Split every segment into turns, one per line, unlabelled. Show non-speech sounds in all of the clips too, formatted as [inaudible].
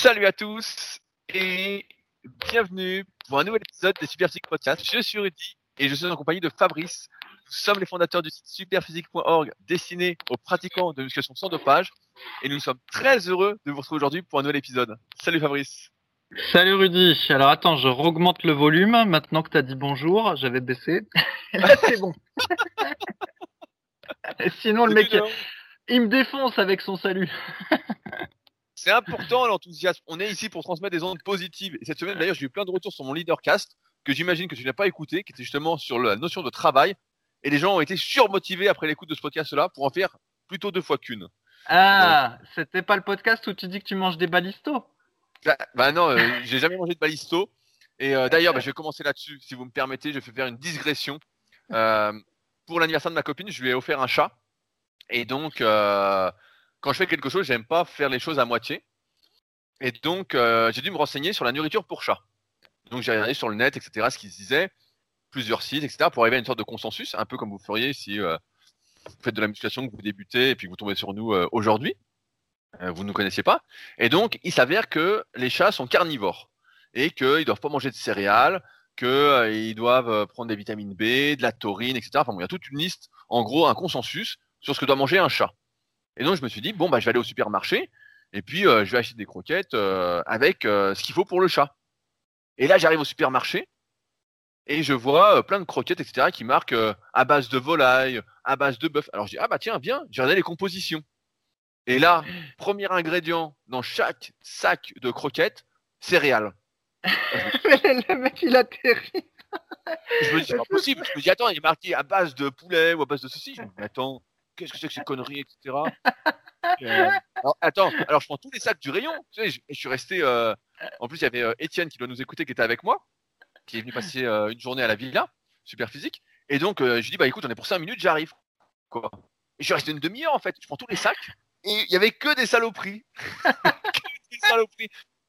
Salut à tous et bienvenue pour un nouvel épisode des Superphysique Podcast. Je suis Rudy et je suis en compagnie de Fabrice. Nous sommes les fondateurs du site superphysique.org destiné aux pratiquants de musculation sans dopage et nous sommes très heureux de vous retrouver aujourd'hui pour un nouvel épisode. Salut Fabrice.
Salut Rudy. Alors attends, je augmente le volume maintenant que tu as dit bonjour. J'avais baissé. là [laughs] c'est bon. [laughs] Sinon le mec, il me défonce avec son salut. [laughs]
C'est important l'enthousiasme. On est ici pour transmettre des ondes positives. Et cette semaine, d'ailleurs, j'ai eu plein de retours sur mon leadercast que j'imagine que tu n'as pas écouté, qui était justement sur la notion de travail. Et les gens ont été surmotivés après l'écoute de ce podcast-là pour en faire plutôt deux fois qu'une.
Ah, c'était pas le podcast où tu dis que tu manges des balistos
bah, bah, non, euh, [laughs] j'ai jamais mangé de balisto. Et euh, d'ailleurs, bah, je vais commencer là-dessus. Si vous me permettez, je vais faire une digression. Euh, pour l'anniversaire de ma copine, je lui ai offert un chat. Et donc, quand je fais quelque chose, j'aime pas faire les choses à moitié. Et donc, euh, j'ai dû me renseigner sur la nourriture pour chat. Donc, j'ai regardé sur le net, etc., ce qu'ils disaient, plusieurs sites, etc., pour arriver à une sorte de consensus, un peu comme vous feriez si euh, vous faites de la musculation, que vous débutez et puis que vous tombez sur nous euh, aujourd'hui. vous ne nous connaissiez pas. Et donc, il s'avère que les chats sont carnivores et qu'ils ne doivent pas manger de céréales, qu'ils doivent prendre des vitamines B, de la taurine, etc. Enfin, il y a toute une liste, en gros, un consensus sur ce que doit manger un chat. Et donc, je me suis dit, bon, bah, je vais aller au supermarché et puis euh, je vais acheter des croquettes euh, avec euh, ce qu'il faut pour le chat. Et là, j'arrive au supermarché et je vois plein de croquettes, etc., qui marquent à base de volaille, à base de bœuf. Alors, je dis, ah bah tiens, viens, j'ai regardé les compositions. Et là, premier ingrédient dans chaque sac de croquettes, céréales. [laughs]
le mec, il atterrit.
je me dis, c'est pas possible. Je me dis, attends, il est marqué à base de poulet ou à base de saucisse. Je me dis, attends, qu'est-ce que c'est que ces conneries, etc. [laughs] Euh, alors, attends, alors je prends tous les sacs du rayon, je, suis resté. Euh, en plus, il y avait euh, Étienne qui doit nous écouter, qui était avec moi, qui est venu passer une journée à la villa, super physique. Et donc, je lui dis, bah écoute, on est pour 5 minutes, j'arrive. Quoi. Et je suis resté une demi-heure en fait. Je prends tous les sacs et il y avait que des saloperies. [laughs] des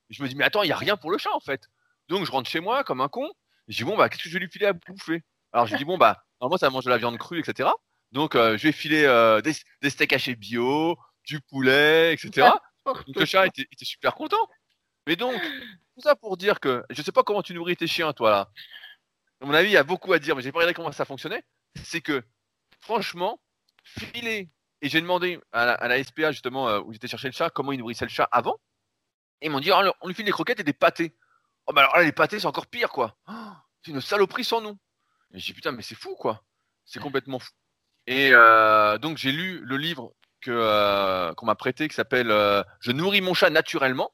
je me dis, mais attends, il n'y a rien pour le chat en fait. Donc, je rentre chez moi comme un con. je dis, bon, bah, qu'est-ce que je vais lui filer à bouffer? Alors, je dis, bon, bah, normalement, ça mange de la viande crue, etc. Donc, euh, je vais filer euh, des, des, steaks hachés bio, du poulet, etc. donc, le chat était, était, super content. Mais donc, tout ça pour dire que je sais pas comment tu nourris tes chiens, toi, là. À mon avis, il y a beaucoup à dire, mais j'ai pas regardé comment ça fonctionnait. C'est que, franchement, filer. Et j'ai demandé à la, à la, SPA, justement, euh, où j'étais chercher le chat, comment ils nourrissaient le chat avant. Et ils m'ont dit, oh, on lui file des croquettes et des pâtés. Oh, bah alors là, les pâtés, c'est encore pire, quoi. Oh, c'est une saloperie sans nom. Et j'ai dit, putain, mais c'est fou, quoi. C'est complètement fou. Et euh, donc j'ai lu le livre euh, qu'on m'a prêté qui s'appelle euh, Je nourris mon chat naturellement.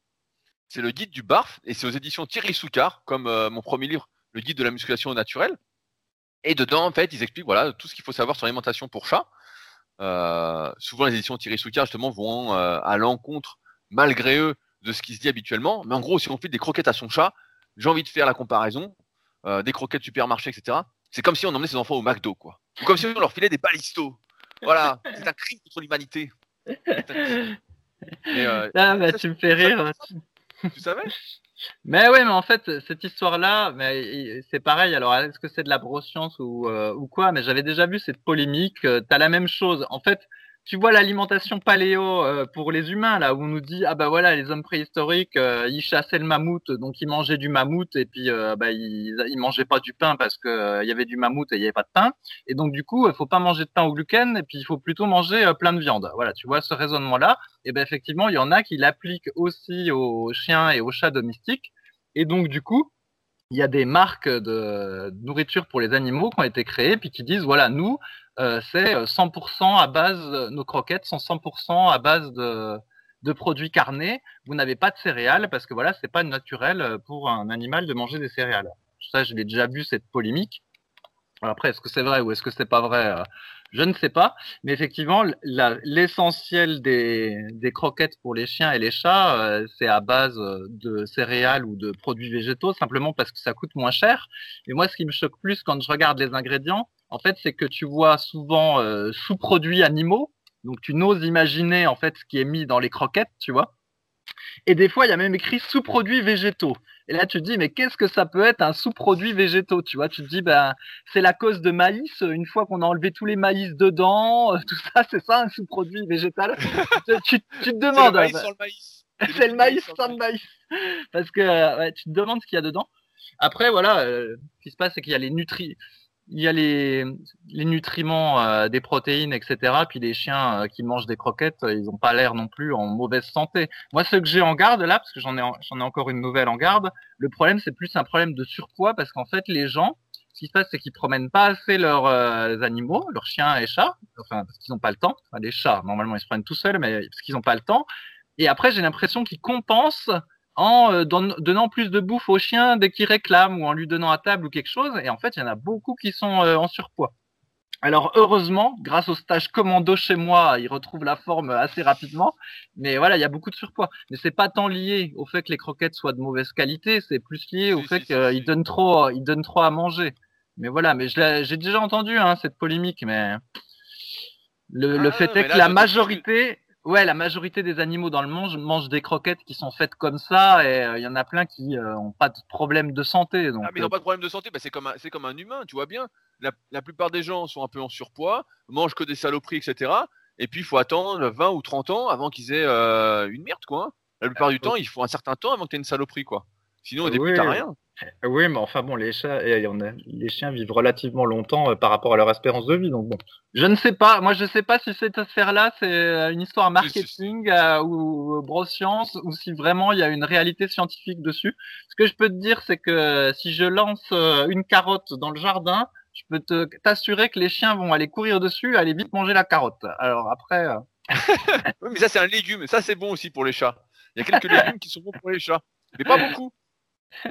C'est le guide du barf et c'est aux éditions Thierry Soucard, comme mon premier livre, le guide de la musculation naturelle. Et dedans, en fait, ils expliquent voilà tout ce qu'il faut savoir sur l'alimentation pour chat. souvent, les éditions Thierry Soucard justement vont à l'encontre, malgré eux, de ce qui se dit habituellement. Mais en gros, si on file des croquettes à son chat, j'ai envie de faire la comparaison, des croquettes supermarché, etc. C'est comme si on emmenait ses enfants au McDo, quoi. Ou comme si on leur filait des balistos. Voilà, c'est un cri contre l'humanité. [laughs]
Euh, ah, bah, tu me fais rire.
Tu savais?
Mais ouais, mais en fait, cette histoire-là, mais c'est pareil. Alors, est-ce que c'est de la broscience ou, euh, ou quoi? Mais j'avais déjà vu cette polémique. Euh, t'as la même chose. En fait, tu vois l'alimentation paléo euh, pour les humains là où on nous dit ah bah voilà les hommes préhistoriques euh, ils chassaient le mammouth donc ils mangeaient du mammouth et puis euh, bah ils, ils mangeaient pas du pain parce que il y avait du mammouth et il y avait pas de pain. Et donc du coup il faut pas manger de pain au gluten et puis il faut plutôt manger plein de viande. Voilà tu vois ce raisonnement là et ben effectivement il y en a qui l'appliquent aussi aux chiens et aux chats domestiques. Et donc du coup il y a des marques de nourriture pour les animaux qui ont été créées puis qui disent voilà nous euh, c'est 100% euh, à base, nos croquettes sont 100% à base de, produits carnés. Vous n'avez pas de céréales parce que voilà, c'est pas naturel pour un animal de manger des céréales. Ça, je l'ai déjà vu cette polémique. Après, est-ce que c'est vrai ou est-ce que c'est pas vrai euh, Je ne sais pas. Mais effectivement, l'essentiel des, croquettes pour les chiens et les chats, c'est à base de céréales ou de produits végétaux, simplement parce que ça coûte moins cher. Et moi, ce qui me choque plus quand je regarde les ingrédients, en fait, c'est que tu vois souvent euh, sous-produits animaux. Donc, tu n'oses imaginer, en fait, ce qui est mis dans les croquettes, tu vois. Et des fois, il y a même écrit sous-produits végétaux. Et là, tu te dis, mais qu'est-ce que ça peut être un sous-produit végétaux Tu vois, tu te dis, ben, c'est la cause de maïs. Une fois qu'on a enlevé tous les maïs dedans, euh, [laughs] tout ça, c'est ça un sous-produit végétal? Tu, tu, te demandes.
Le maïs sur le maïs.
c'est le maïs sans le maïs. Parce que tu te demandes ce qu'il y a dedans. Après, voilà, ce qui se passe, c'est qu'il y a les nutriments il y a les, les nutriments euh, des protéines, etc. Puis les chiens euh, qui mangent des croquettes, euh, ils n'ont pas l'air non plus en mauvaise santé. Moi, ce que j'ai en garde là, parce que j'en ai, j'en ai encore une nouvelle en garde, le problème c'est plus un problème de surpoids parce qu'en fait les gens, ce qui se passe c'est qu'ils promènent pas assez leurs animaux, leurs chiens et chats, enfin parce qu'ils n'ont pas le temps. Enfin, les chats, normalement ils se prennent tout seuls, mais parce qu'ils n'ont pas le temps. Et après j'ai l'impression qu'ils compensent en euh, donnant plus de bouffe au chien dès qu'il réclame ou en lui donnant à table ou quelque chose. Et en fait, il y en a beaucoup qui sont euh, en surpoids. Alors heureusement, grâce au stage commando chez moi, il retrouve la forme assez rapidement. Mais voilà, il y a beaucoup de surpoids. Mais c'est pas tant lié au fait que les croquettes soient de mauvaise qualité, c'est plus lié au fait qu'ils donnent trop, ils donnent trop à manger. Mais voilà, mais j'ai déjà entendu hein, cette polémique, mais le, le ah, fait est que la majorité, Ouais, la majorité des animaux dans le monde mangent des croquettes qui sont faites comme ça, et il euh, y en a plein qui n'ont euh, pas de problème de santé. Donc,
ah, mais ils n'ont euh, pas de problème de santé, bah, c'est comme, un, comme un humain, tu vois bien. La, la, plupart des gens sont un peu en surpoids, mangent que des saloperies, etc. Et puis il faut attendre 20 ou 30 ans avant qu'ils aient une merde, quoi. Hein. La plupart du temps, il faut un certain temps avant que tu aies une saloperie, quoi. Sinon, au début, t'as rien.
Oui, mais enfin bon, les chats, les chiens vivent relativement longtemps euh, par rapport à leur espérance de vie, donc bon. Je ne sais pas. Moi, je sais pas si cette affaire-là, c'est euh, une histoire marketing euh, ou broscience, ou si vraiment il y a une réalité scientifique dessus. Ce que je peux te dire, c'est que si je lance une carotte dans le jardin, je peux te t'assurer que les chiens vont aller courir dessus, aller vite manger la carotte. Alors après. [laughs]
oui, mais ça c'est un légume. Ça c'est bon aussi pour les chats. Il y a quelques légumes qui sont bons pour les chats, mais pas beaucoup.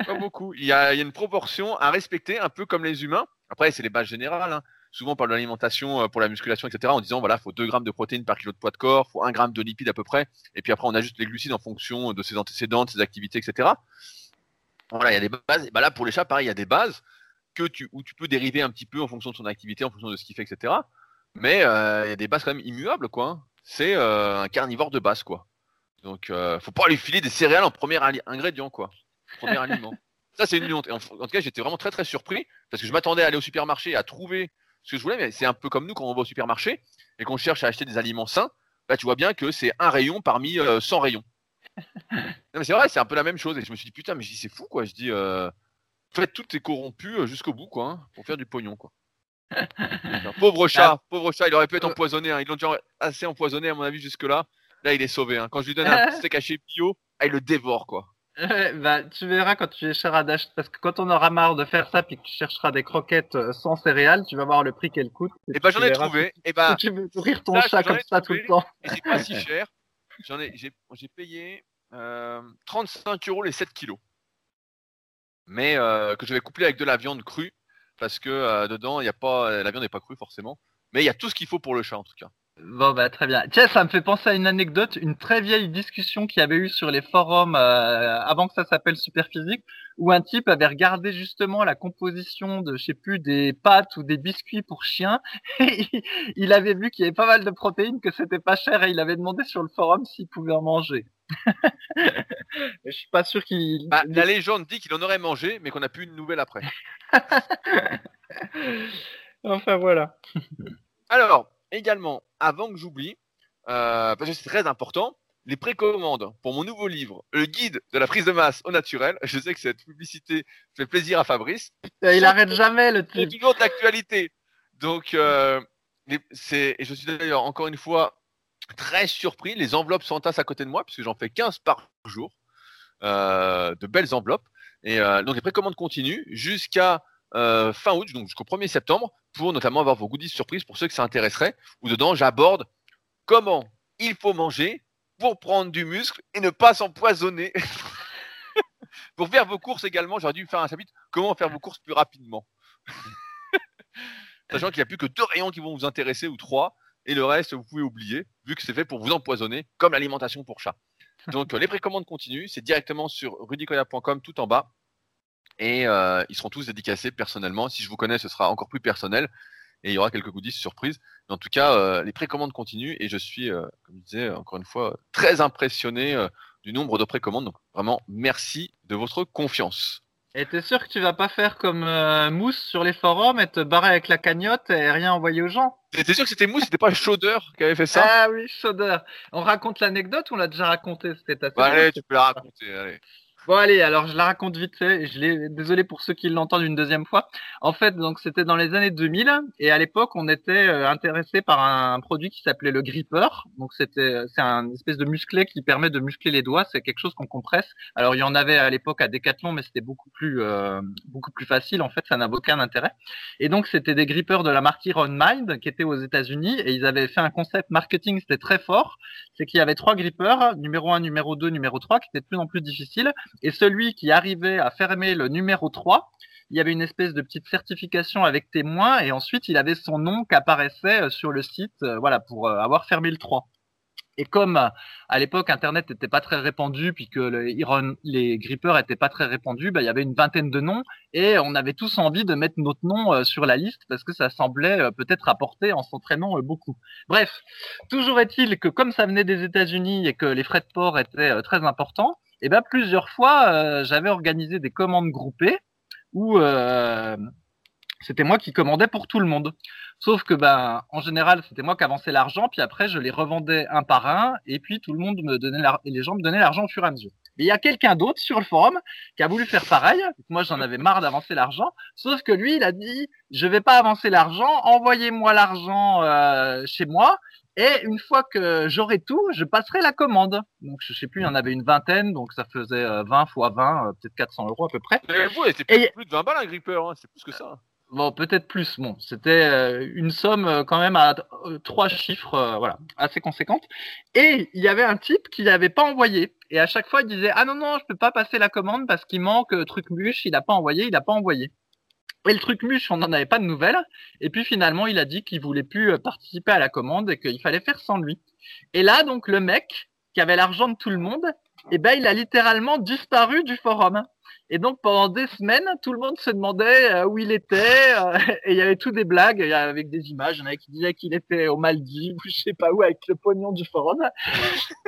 Pas beaucoup. Il y, a, une proportion à respecter, un peu comme les humains. Après, c'est les bases générales. Hein. Souvent, on parle de l'alimentation euh, pour la musculation, etc. En disant, voilà, il faut 2 grammes de protéines par kilo de poids de corps, il faut 1 gramme de lipides à peu près. Et puis après, on ajuste les glucides en fonction de ses antécédents, de ses activités, etc. Voilà, il y a des bases. Bah là, pour les chats, pareil, il y a des bases que tu, où tu peux dériver un petit peu en fonction de son activité, en fonction de ce qu'il fait, etc. Mais euh, il y a des bases quand même immuables, quoi. Hein. C'est euh, un carnivore de base, quoi. Donc, faut pas lui filer des céréales en premier ingrédient, quoi premier aliment. Ça, c'est une honte. En, tout cas, j'étais vraiment très très surpris parce que je m'attendais à aller au supermarché à trouver ce que je voulais, mais c'est un peu comme nous quand on va au supermarché et qu'on cherche à acheter des aliments sains. Bah, tu vois bien que c'est un rayon parmi 100 euh, rayons. mais c'est vrai, c'est un peu la même chose. Et je me suis dit, putain, mais je dis, c'est fou, quoi. Je dis, euh, en fait, tout est corrompu euh, jusqu'au bout, quoi, hein, pour faire du pognon, quoi. pauvre chat, ah. pauvre chat, il aurait pu être empoisonné. Hein. Ils l'ont déjà assez empoisonné, à mon avis, jusque-là. Là, il est sauvé. Hein. Quand je lui donne un [laughs] steak haché bio, ah, il le dévore, quoi
bah, tu verras quand tu essaieras d'acheter, parce que quand on aura marre de faire ça, puis que tu chercheras des croquettes euh, sans céréales, tu vas voir le prix qu'elles coûtent.
Et, eh bah, j'en ai trouvé. Et eh bah, [laughs]
tu veux nourrir ton chat comme ça tout le temps.
Et c'est pas si [laughs] cher. J'en ai, j'ai, j'ai payé euh, 35 euros les 7 kilos. Mais euh, que je vais coupler avec de la viande crue, parce que euh, dedans, il y a pas, la viande n'est pas crue forcément. Mais il y a tout ce qu'il faut pour le chat en tout cas.
Bon bah très bien. Tiens, ça me fait penser à une anecdote, une très vieille discussion qu'il y avait eu sur les forums euh, avant que ça s'appelle Superphysique, où un type avait regardé justement la composition de, je sais plus, des pâtes ou des biscuits pour chiens. [laughs] Et il avait vu qu'il y avait pas mal de protéines, que c'était pas cher, et il avait demandé sur le forum s'il pouvait en manger. [laughs] je suis pas sûr qu'il.
Bah, la légende dit qu'il en aurait mangé, mais qu'on n'a plus une nouvelle après. [laughs]
enfin voilà.
Alors, également, avant que j'oublie, euh, parce que c'est très important, les précommandes pour mon nouveau livre, le guide de la prise de masse au naturel. Je sais que cette publicité fait plaisir à Fabrice.
Il arrête jamais le
truc. toujours d'actualité. Donc, euh, c'est, et je suis d'ailleurs encore une fois très surpris. Les enveloppes s'entassent à côté de moi, puisque j'en fais 15 par jour. Euh, de belles enveloppes. Et donc, les précommandes continuent jusqu'à fin août, donc jusqu'au 1er septembre pour notamment avoir vos goodies surprises pour ceux que ça intéresserait, où dedans j'aborde comment il faut manger pour prendre du muscle et ne pas s'empoisonner. [laughs] pour faire vos courses également, j'aurais dû faire un chapitre comment faire vos courses plus rapidement. [laughs] Sachant qu'il n'y a plus que deux rayons qui vont vous intéresser ou trois, et le reste vous pouvez oublier, vu que c'est fait pour vous empoisonner, comme l'alimentation pour chat. Donc les précommandes continuent, c'est directement sur rudicoya.com tout en bas. Et euh, ils seront tous dédicacés personnellement. Si je vous connais, ce sera encore plus personnel. Et il y aura quelques goodies surprises. Mais en tout cas, euh, les précommandes continuent. Et je suis, euh, comme je disais, encore une fois, très impressionné du nombre de précommandes. Donc vraiment, merci de votre confiance.
Et t'es sûr que tu vas pas faire comme euh, Mousse sur les forums et te barrer avec la cagnotte et rien envoyer aux gens?
T'es sûr que c'était Mousse, c'était pas Chauder qui avait fait ça?
Ah oui, Chauder. On raconte l'anecdote ou on l'a déjà raconté? C'était
Bah. Allez, tu peux la raconter. Allez.
Bon allez, alors je la raconte vite fait. Je l'ai désolé pour ceux qui l'entendent une deuxième fois. En fait, donc c'était dans les années 2000 et à l'époque, on était euh, intéressé par un produit qui s'appelait le gripper. Donc c'était c'est un espèce de musclé qui permet de muscler les doigts, c'est quelque chose qu'on compresse. Alors il y en avait à l'époque à Decathlon mais c'était beaucoup plus euh, beaucoup plus facile en fait, ça n'avait aucun intérêt. Et donc c'était des grippers de la marque Iron Mind qui étaient aux États-Unis et ils avaient fait un concept marketing, c'était très fort, c'est qu'il y avait trois grippers, numéro 1, numéro 2, numéro 3 qui étaient de plus en plus difficiles et celui qui arrivait à fermer le numéro 3, il y avait une espèce de petite certification avec témoin et ensuite il avait son nom qui apparaissait euh, sur le site euh, voilà pour euh, avoir fermé le 3. Et comme à l'époque Internet n'était pas très répandu, puis que les grippers étaient pas très répandus, bah, il y avait une vingtaine de noms et on avait tous envie de mettre notre nom sur la liste parce que ça semblait peut-être apporter en s'entraînant beaucoup. Bref, toujours est-il que comme ça venait des États-Unis et que les frais de port étaient très importants, et ben plusieurs fois euh, j'avais organisé des commandes groupées où euh, c'était moi qui commandais pour tout le monde. Sauf que ben en général c'était moi qui avançais l'argent, puis après je les revendais un par un, et puis tout le monde me donnait l'ar- et les gens me donnaient l'argent au fur et à mesure. Il y a quelqu'un d'autre sur le forum qui a voulu faire pareil. Moi j'en avais marre d'avancer l'argent, sauf que lui il a dit je vais pas avancer l'argent, envoyez-moi l'argent euh, chez moi. Et une fois que j'aurai tout, je passerai la commande. Donc je sais plus, il y en avait une vingtaine, donc ça faisait euh, 20 fois 20, euh, peut-être 400 euros à peu près.
Mais vous, c'était plus,
Et-
plus de 20 balles un gripper, hein, c'est plus que ça.
Bon, peut-être plus. Bon, c'était euh, une somme euh, quand même à euh, trois chiffres, euh, voilà, assez conséquente. Et il y avait un type qui l'avait pas envoyé. Et à chaque fois, il disait ah non non, je peux pas passer la commande parce qu'il manque euh, truc muche. Il a pas envoyé, il a pas envoyé. Et le truc muche, on n'en avait pas de nouvelles. Et puis finalement, il a dit qu'il voulait plus euh, participer à la commande et qu'il fallait faire sans lui. Et là, donc, le mec qui avait l'argent de tout le monde, eh ben, il a littéralement disparu du forum. Et donc pendant des semaines, tout le monde se demandait euh, où il était, euh, [laughs] et il y avait tout des blagues avec des images. Il y en avait qui disaient qu'il était au Maldives ou je sais pas où avec le pognon du forum.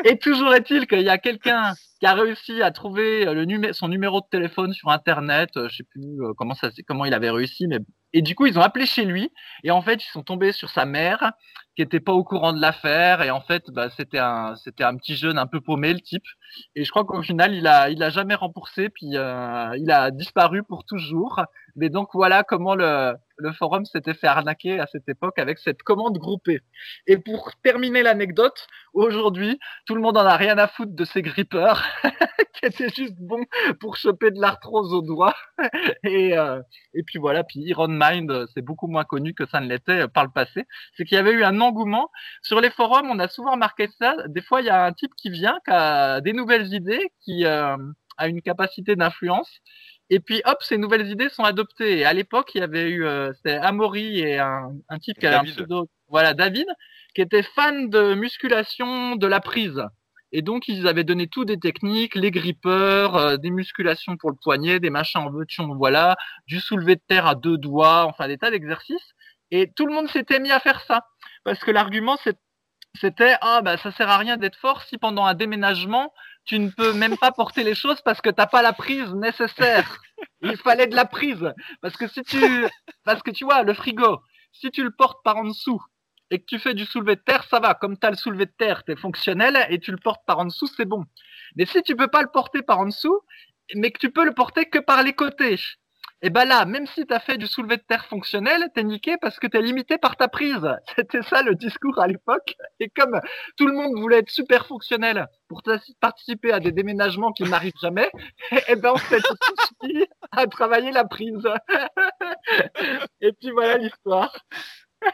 Et toujours est-il qu'il y a quelqu'un qui a réussi à trouver le numé- son numéro de téléphone sur internet. euh, Je sais plus comment ça, comment il avait réussi, mais et du coup ils ont appelé chez lui. Et en fait ils sont tombés sur sa mère qui était pas au courant de l'affaire. Et en fait bah, c'était un c'était un petit jeune un peu paumé le type. Et je crois qu'au final il a il a jamais remboursé. Puis euh, il a disparu pour toujours mais donc voilà comment le le forum s'était fait arnaquer à cette époque avec cette commande groupée et pour terminer l'anecdote aujourd'hui tout le monde en a rien à foutre de ces grippers [laughs] qui étaient juste bons pour choper de l'arthrose au doigt et euh, et puis voilà puis Iron Mind c'est beaucoup moins connu que ça ne l'était par le passé c'est qu'il y avait eu un engouement sur les forums, on a souvent remarqué ça. Des fois, il y a un type qui vient, qui a des nouvelles idées, qui euh, a une capacité d'influence. Et puis, hop, ces nouvelles idées sont adoptées. Et à l'époque, il y avait eu, euh, c'était Amaury et un, un type qui avait
David.
un pseudo, voilà, David, qui était fan de musculation de la prise. Et donc, ils avaient donné tout des techniques, les grippeurs, euh, des musculations pour le poignet, des machins en veux-tu, en voilà, du soulevé de terre à deux doigts, enfin des tas d'exercices. Et tout le monde s'était mis à faire ça parce que l'argument c'était ah bah ça sert à rien d'être fort si pendant un déménagement tu ne peux même pas porter les choses parce que t'as pas la prise nécessaire. Il fallait de la prise parce que si tu parce que tu vois le frigo si tu le portes par en dessous et que tu fais du soulevé de terre ça va comme tu as le soulevé de terre t'es fonctionnel et tu le portes par en dessous c'est bon. Mais si tu peux pas le porter par en dessous mais que tu peux le porter que par les côtés et ben là, même si tu as fait du soulevé de terre fonctionnel, t'es niqué parce que t'es limité par ta prise. [laughs] C'était ça le discours à l'époque. Et comme tout le monde voulait être super fonctionnel pour participer à des déménagements qui n'arrivent jamais, [laughs] et ben on s'est tous mis à travailler la prise. [laughs] et puis voilà l'histoire.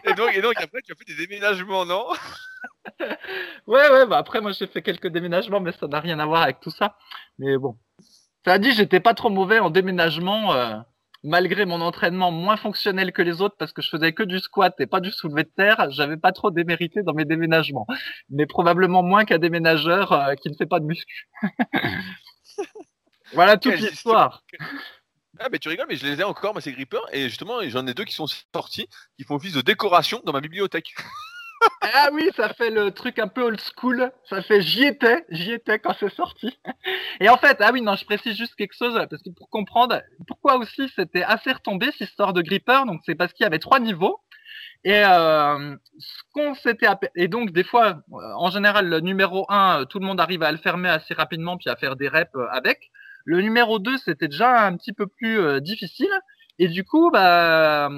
Et donc, et donc après, tu as fait des déménagements, non?
Ouais, ouais, bah après moi j'ai fait quelques déménagements, mais ça n'a rien à voir avec tout ça. Mais bon. Ça a dit, j'étais pas trop mauvais en déménagement, euh, malgré mon entraînement moins fonctionnel que les autres, parce que je faisais que du squat et pas du soulevé de terre, j'avais pas trop démérité dans mes déménagements. Mais probablement moins qu'un déménageur euh, qui ne fait pas de muscu. [laughs] voilà toute l'histoire.
Ah, mais tu rigoles, mais je les ai encore, moi, ces grippers, et justement, j'en ai deux qui sont sortis, qui font office de décoration dans ma bibliothèque. [laughs]
Ah oui, ça fait le truc un peu old school. Ça fait j'y étais, j'y étais quand c'est sorti. Et en fait, ah oui, non, je précise juste quelque chose parce que pour comprendre pourquoi aussi c'était assez retombé cette histoire de gripper, donc c'est parce qu'il y avait trois niveaux. Et euh, ce qu'on s'était et donc des fois, en général, le numéro 1, tout le monde arrive à le fermer assez rapidement puis à faire des reps avec. Le numéro 2, c'était déjà un petit peu plus euh, difficile. Et du coup, bah,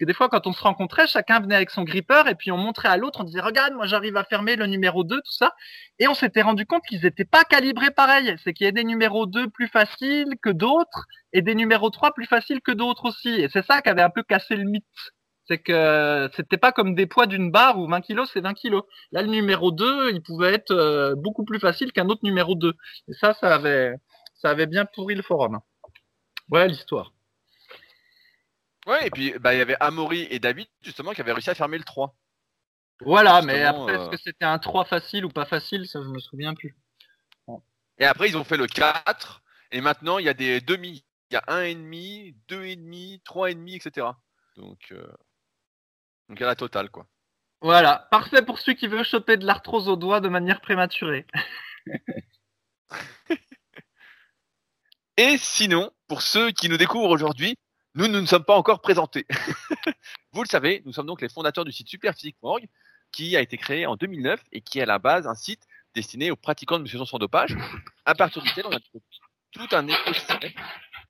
des fois, quand on se rencontrait, chacun venait avec son gripper et puis on montrait à l'autre, on disait, regarde, moi j'arrive à fermer le numéro 2, tout ça. Et on s'était rendu compte qu'ils n'étaient pas calibrés pareil. C'est qu'il y a des numéros 2 plus faciles que d'autres et des numéros 3 plus faciles que d'autres aussi. Et c'est ça qui avait un peu cassé le mythe. C'est que c'était pas comme des poids d'une barre où 20 kilos c'est 20 kilos. Là, le numéro 2, il pouvait être euh, beaucoup plus facile qu'un autre numéro 2. Et ça, ça avait, ça avait bien pourri le forum. Ouais, l'histoire.
Ouais, et puis bah, il y avait Amaury et David justement qui avaient réussi à fermer le 3.
Voilà, mais après, est-ce euh, que c'était un 3 facile ou pas facile Ça, je me souviens plus.
Et après, ils ont fait le 4, et maintenant, il y a des demi. Il y a 1,5, 2,5, 3,5, etc. Donc, euh... Donc, il y a la totale, quoi.
Voilà, parfait pour celui qui veut choper de l'arthrose au doigt de manière prématurée. [laughs]
et sinon, pour ceux qui nous découvrent aujourd'hui, nous, nous ne sommes pas encore présentés. [laughs] Vous le savez, nous sommes donc les fondateurs du site superphysique.org qui a été créé en 2009 et qui est à la base un site destiné aux pratiquants de musculation sans dopage, à partir duquel on a tout un écosystème,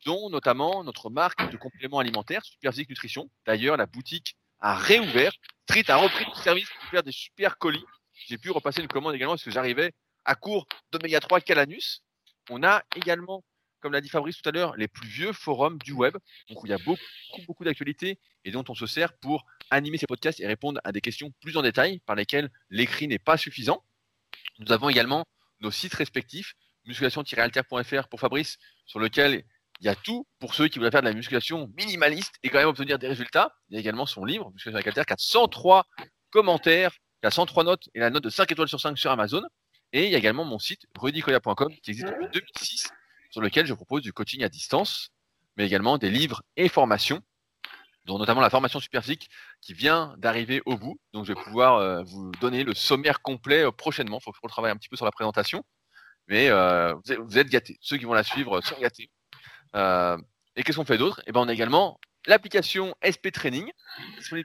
dont notamment notre marque de compléments alimentaires, Superphysique Nutrition. D'ailleurs, la boutique a réouvert. Street a repris le service pour faire des super colis. J'ai pu repasser une commande également parce que j'arrivais à court d'oméga 3 Calanus. On a également comme l'a dit Fabrice tout à l'heure, les plus vieux forums du web, donc où il y a beaucoup, beaucoup d'actualités et dont on se sert pour animer ces podcasts et répondre à des questions plus en détail par lesquelles l'écrit n'est pas suffisant. Nous avons également nos sites respectifs, musculation-alter.fr pour Fabrice, sur lequel il y a tout pour ceux qui veulent faire de la musculation minimaliste et quand même obtenir des résultats. Il y a également son livre, Musculation avec Alter, qui a 103 commentaires, qui a 103 notes et la note de 5 étoiles sur 5 sur Amazon. Et il y a également mon site, rudicoya.com, qui existe depuis 2006 sur lequel je propose du coaching à distance, mais également des livres et formations, dont notamment la formation super physique qui vient d'arriver au bout. Donc je vais pouvoir euh, vous donner le sommaire complet euh, prochainement. Il faut je travaille un petit peu sur la présentation. Mais euh, vous, êtes, gâtés. Ceux qui vont la suivre sont gâtés. et qu'est-ce qu'on fait d'autre? Eh ben on a également l'application SP Training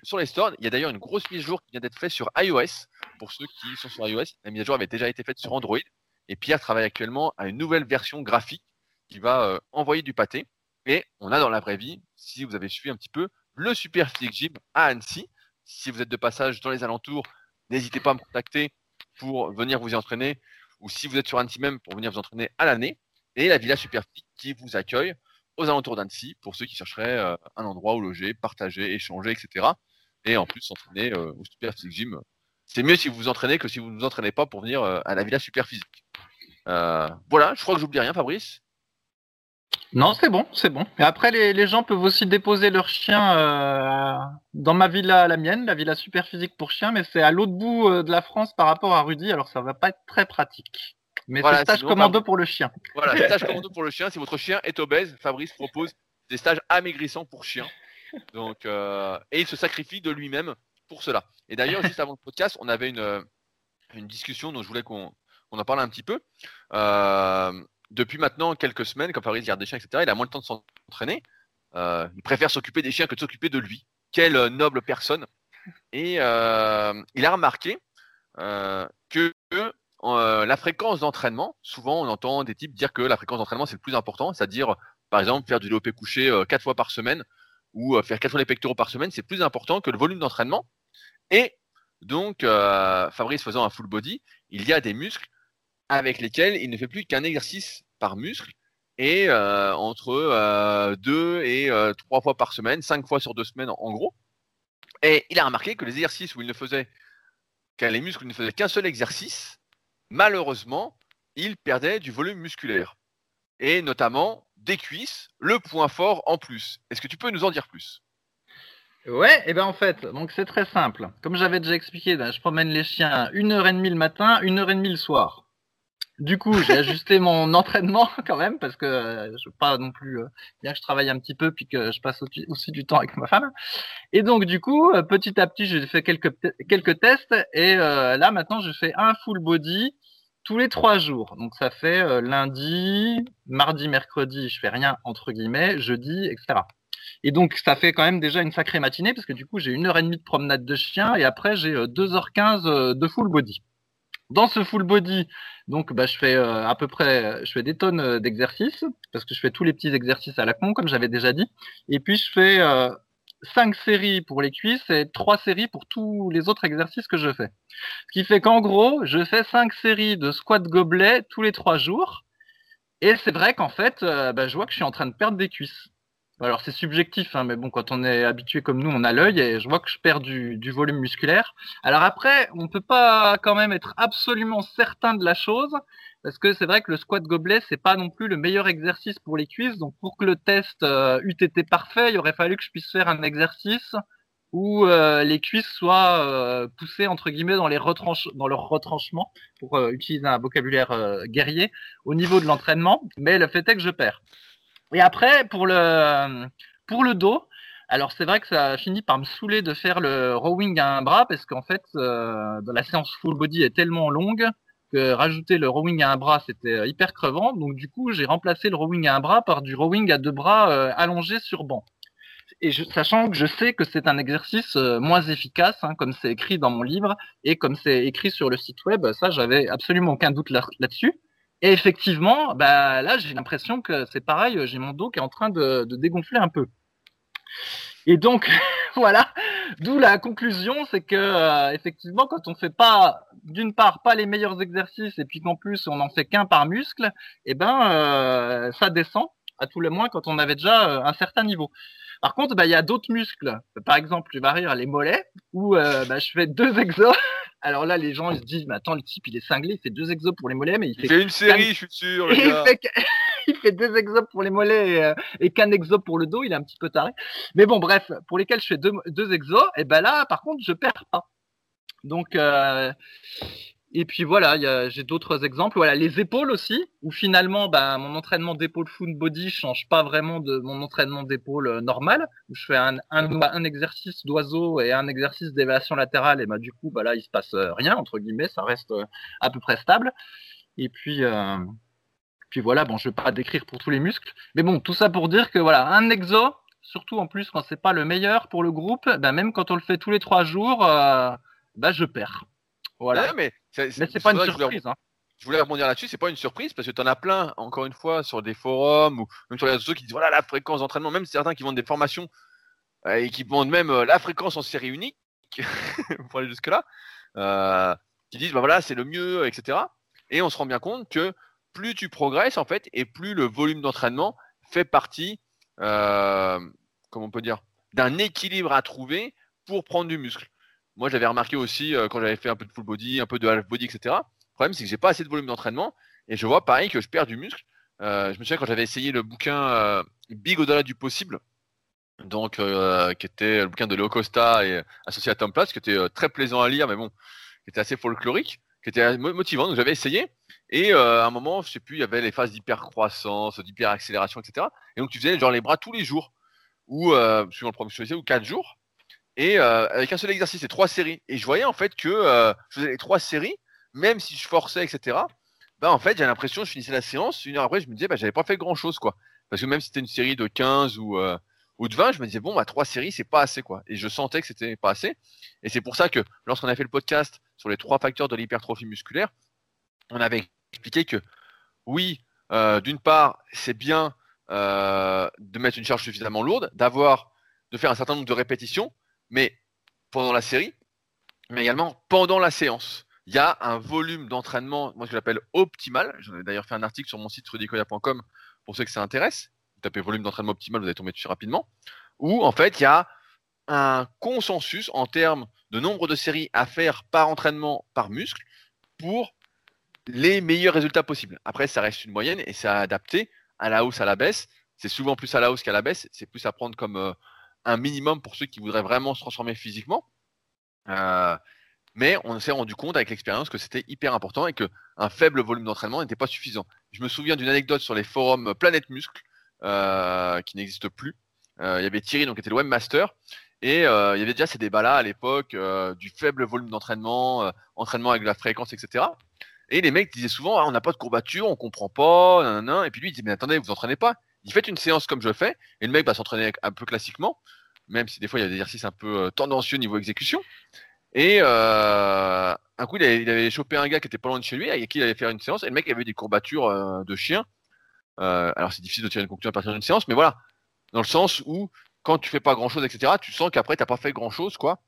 sur les stores. Il y a d'ailleurs une grosse mise à jour qui vient d'être faite sur iOS. Pour ceux qui sont sur iOS, la mise à jour avait déjà été faite sur Android. Et Pierre travaille actuellement à une nouvelle version graphique qui va euh, envoyer du pâté. Et on a dans la vraie vie, si vous avez suivi un petit peu, le Super Physique Gym à Annecy. Si vous êtes de passage dans les alentours, n'hésitez pas à me contacter pour venir vous y entraîner, ou si vous êtes sur Annecy même, pour venir vous entraîner à l'année. Et la Villa Super Physique qui vous accueille aux alentours d'Annecy pour ceux qui chercheraient euh, un endroit où loger, partager, échanger, etc. Et en plus, s'entraîner euh, au Super Physique Gym. C'est mieux si vous vous entraînez que si vous ne vous entraînez pas pour venir à la Villa Super Physique. voilà, je crois que j'oublie rien, Fabrice.
Non, c'est bon, c'est bon. Et après, les, gens peuvent aussi déposer leur chien euh, dans ma villa, la mienne, la villa super physique pour chiens, mais c'est à l'autre bout euh, de la France par rapport à Rudy, alors ça va pas être très pratique. Mais c'est stage commando pour le chien.
Voilà, [laughs] stage commando pour le chien. Si votre chien est obèse, Fabrice propose des stages amaigrissants pour chiens. Donc, euh, et il se sacrifie de lui-même pour cela. Et d'ailleurs, juste avant le podcast, on avait une, une discussion dont je voulais qu'on en parle un petit peu. Euh, depuis maintenant quelques semaines, quand Fabrice garde des chiens, etc., il a moins de temps de s'entraîner. Euh, il préfère s'occuper des chiens que de s'occuper de lui. Quelle euh, noble personne. Et euh, il a remarqué que la fréquence d'entraînement, souvent on entend des types dire que la fréquence d'entraînement c'est le plus important, c'est-à-dire par exemple faire du développé couché quatre fois par semaine ou faire quatre fois les pectoraux par semaine, c'est plus important que le volume d'entraînement. Et donc, Fabrice faisant un full body, il y a des muscles avec lesquels il ne fait plus qu'un exercice par muscle et euh, entre euh, deux et euh, trois fois par semaine, cinq fois sur deux semaines en, gros. Et il a remarqué que les exercices où il ne faisait qu'un les ne faisaient qu'un seul exercice, malheureusement, il perdait du volume musculaire et notamment des cuisses, le point fort en plus. Est-ce que tu peux nous en dire plus?
Ouais, et ben en fait, donc c'est très simple. Comme j'avais déjà expliqué, je promène les chiens une heure et demie le matin, une heure et demie le soir. Du coup, j'ai ajusté mon [laughs] entraînement quand même parce que euh, je pas non plus euh, bien que je travaille un petit peu puis que je passe aussi du temps avec ma femme. Et donc du coup, euh, petit à petit, j'ai fait quelques quelques tests et là maintenant, je fais un full body tous les trois jours. Donc ça fait lundi, mardi, mercredi, je fais rien entre guillemets, jeudi, etc. Et donc, ça fait quand même déjà une sacrée matinée parce que du coup, j'ai une heure et demie de promenade de chien et après, j'ai 2h15 euh, de full body. Dans ce full body, donc, bah, je fais euh, à peu près, je fais des tonnes euh, d'exercices parce que je fais tous les petits exercices à la con, comme j'avais déjà dit. Et puis, je fais cinq séries pour les cuisses et trois séries pour tous les autres exercices que je fais. Ce qui fait qu'en gros, je fais cinq séries de squat gobelet tous les trois jours. Et c'est vrai qu'en fait, bah, je vois que je suis en train de perdre des cuisses. Alors c'est subjectif, hein, mais bon, quand on est habitué comme nous, on a l'œil et je vois que je perds du, volume musculaire. Alors après, on peut pas quand même être absolument certain de la chose, parce que c'est vrai que le squat gobelet, c'est pas non plus le meilleur exercice pour les cuisses. Donc pour que le test euh, eût été parfait, il aurait fallu que je puisse faire un exercice où euh, les cuisses soient euh, poussées entre guillemets dans leur retranchement pour utiliser un vocabulaire guerrier au niveau de l'entraînement. Mais le fait est que je perds. Et après, pour le, pour le dos, alors c'est vrai que ça finit par me saouler de faire le rowing à un bras parce qu'en fait, euh, la séance full body est tellement longue que rajouter le rowing à un bras c'était hyper crevant. Donc du coup, j'ai remplacé le rowing à un bras par du rowing à deux bras euh, allongés sur banc. Et je, sachant que je sais que c'est un exercice euh, moins efficace, hein, comme c'est écrit dans mon livre et comme c'est écrit sur le site web, ça j'avais absolument aucun doute là-dessus. Et effectivement, bah là, j'ai l'impression que c'est pareil, j'ai mon dos qui est en train de, dégonfler un peu. Et donc, [laughs] voilà, d'où la conclusion, c'est que euh, effectivement, quand on fait pas, d'une part, pas les meilleurs exercices, et puis qu'en plus on n'en fait qu'un par muscle, eh ben, euh, ça descend à tout le moins quand on avait déjà euh, un certain niveau. Par contre, bah, il y a d'autres muscles. Par exemple, tu vas rire les mollets, où bah, je fais deux exos [laughs] alors là, les gens ils se disent, mais attends, le type il est cinglé, il fait deux exos pour les mollets, mais il,
fait, une série, je suis sûr. [laughs]
il, fait... [laughs] il, fait... deux exos pour les mollets et, euh, qu'un exo pour le dos, il est un petit peu taré. Mais bon, bref, pour lesquels je fais deux, deux exos, et ben là, par contre, je perds pas. Donc, euh, et puis voilà, j'ai d'autres exemples. Voilà, les épaules aussi, où finalement, bah, mon entraînement d'épaule full body change pas vraiment de mon entraînement d'épaule euh, normal, où je fais un, un, un exercice d'oiseau et un exercice d'élévation latérale, et bah du coup, bah là, il se passe euh, rien entre guillemets, ça reste euh, à peu près stable. Et puis, euh, puis voilà, bon, je vais pas décrire pour tous les muscles, mais bon, tout ça pour dire que voilà, un exo, surtout en plus quand c'est pas le meilleur pour le groupe, bah, même quand on le fait tous les trois jours, euh, bah je perds. Voilà.
mais
c'est pas une surprise. Hein.
Je voulais rebondir là-dessus, c'est pas une surprise parce que tu en as plein, encore une fois, sur des forums ou même sur les réseaux qui disent voilà la fréquence d'entraînement, même certains qui vendent des formations euh, et qui vendent même euh, la fréquence en série unique, [laughs] pour aller jusque-là, euh, qui disent bah voilà c'est le mieux, etc. Et on se rend bien compte que plus tu progresses en fait et plus le volume d'entraînement fait partie, comment on peut dire, d'un équilibre à trouver pour prendre du muscle. Moi, j'avais remarqué aussi euh, quand j'avais fait un peu de full body, un peu de half body, etc. Le problème, c'est que j'ai pas assez de volume d'entraînement et je vois pareil que je perds du muscle. Euh, je me souviens quand j'avais essayé le bouquin euh, Big au-delà du possible, donc qui était le bouquin de Leo Costa et associé à Tom Platz, qui était très plaisant à lire, mais bon, qui était assez folklorique, qui était motivant. Donc j'avais essayé et à un moment, je sais plus, il y avait les phases d'hypercroissance, d'hyperaccélération, etc. Et donc tu faisais genre les bras tous les jours ou suivant le programme que je ou quatre jours et euh, avec un seul exercice et trois séries. Et je voyais en fait que euh, je faisais les trois séries, même si je forçais, etc. Bah en fait, j'ai l'impression, je finissais la séance, une heure après, je me disais, bah j'avais pas fait grand chose, quoi. Parce que même si c'était une série de 15 ou, euh, ou de 20, je me disais, bon, bah trois séries, c'est pas assez, quoi. Et je sentais que c'était pas assez. Et c'est pour ça que lorsqu'on a fait le podcast sur les trois facteurs de l'hypertrophie musculaire, on avait expliqué que oui, d'une part, c'est bien de mettre une charge suffisamment lourde, d'avoir, de faire un certain nombre de répétitions, mais pendant la série, mais également pendant la séance. Il y a un volume d'entraînement, moi je l'appelle optimal. J'en ai d'ailleurs fait un article sur mon site rudicoya.com pour ceux que ça intéresse. Vous tapez volume d'entraînement optimal, vous allez tomber dessus rapidement. Où en fait il y a un consensus en termes de nombre de séries à faire par entraînement, par muscle, pour les meilleurs résultats possibles. Après, ça reste une moyenne et c'est adapté à la hausse, à la baisse. C'est souvent plus à la hausse qu'à la baisse. C'est plus à prendre comme euh, un minimum pour ceux qui voudraient vraiment se transformer physiquement. Euh, Mais on s'est rendu compte avec l'expérience que c'était hyper important et qu'un faible volume d'entraînement n'était pas suffisant. Je me souviens d'une anecdote sur les forums Planète Muscle, euh, qui n'existe plus. Euh, il y avait Thierry, donc, qui était le webmaster, et il y avait déjà ces débats-là à l'époque du faible volume d'entraînement, entraînement avec la fréquence, etc. Et les mecs disaient souvent, ah, on n'a pas de courbature, on comprend pas, nan, et puis lui il dit, mais attendez, vous entraînez pas. Il fait une séance comme je fais, et le mec va s'entraîner un peu classiquement, même si des fois il y a des exercices un peu tendancieux niveau exécution. Et euh, un coup, il avait, chopé un gars qui était pas loin de chez lui, avec qui il allait faire une séance, et le mec avait des courbatures euh, de chien. Euh, alors c'est difficile de tirer une conclusion à partir d'une séance, mais voilà, dans le sens où quand tu fais pas grand chose, etc., tu sens qu'après t'as pas fait grand chose, quoi.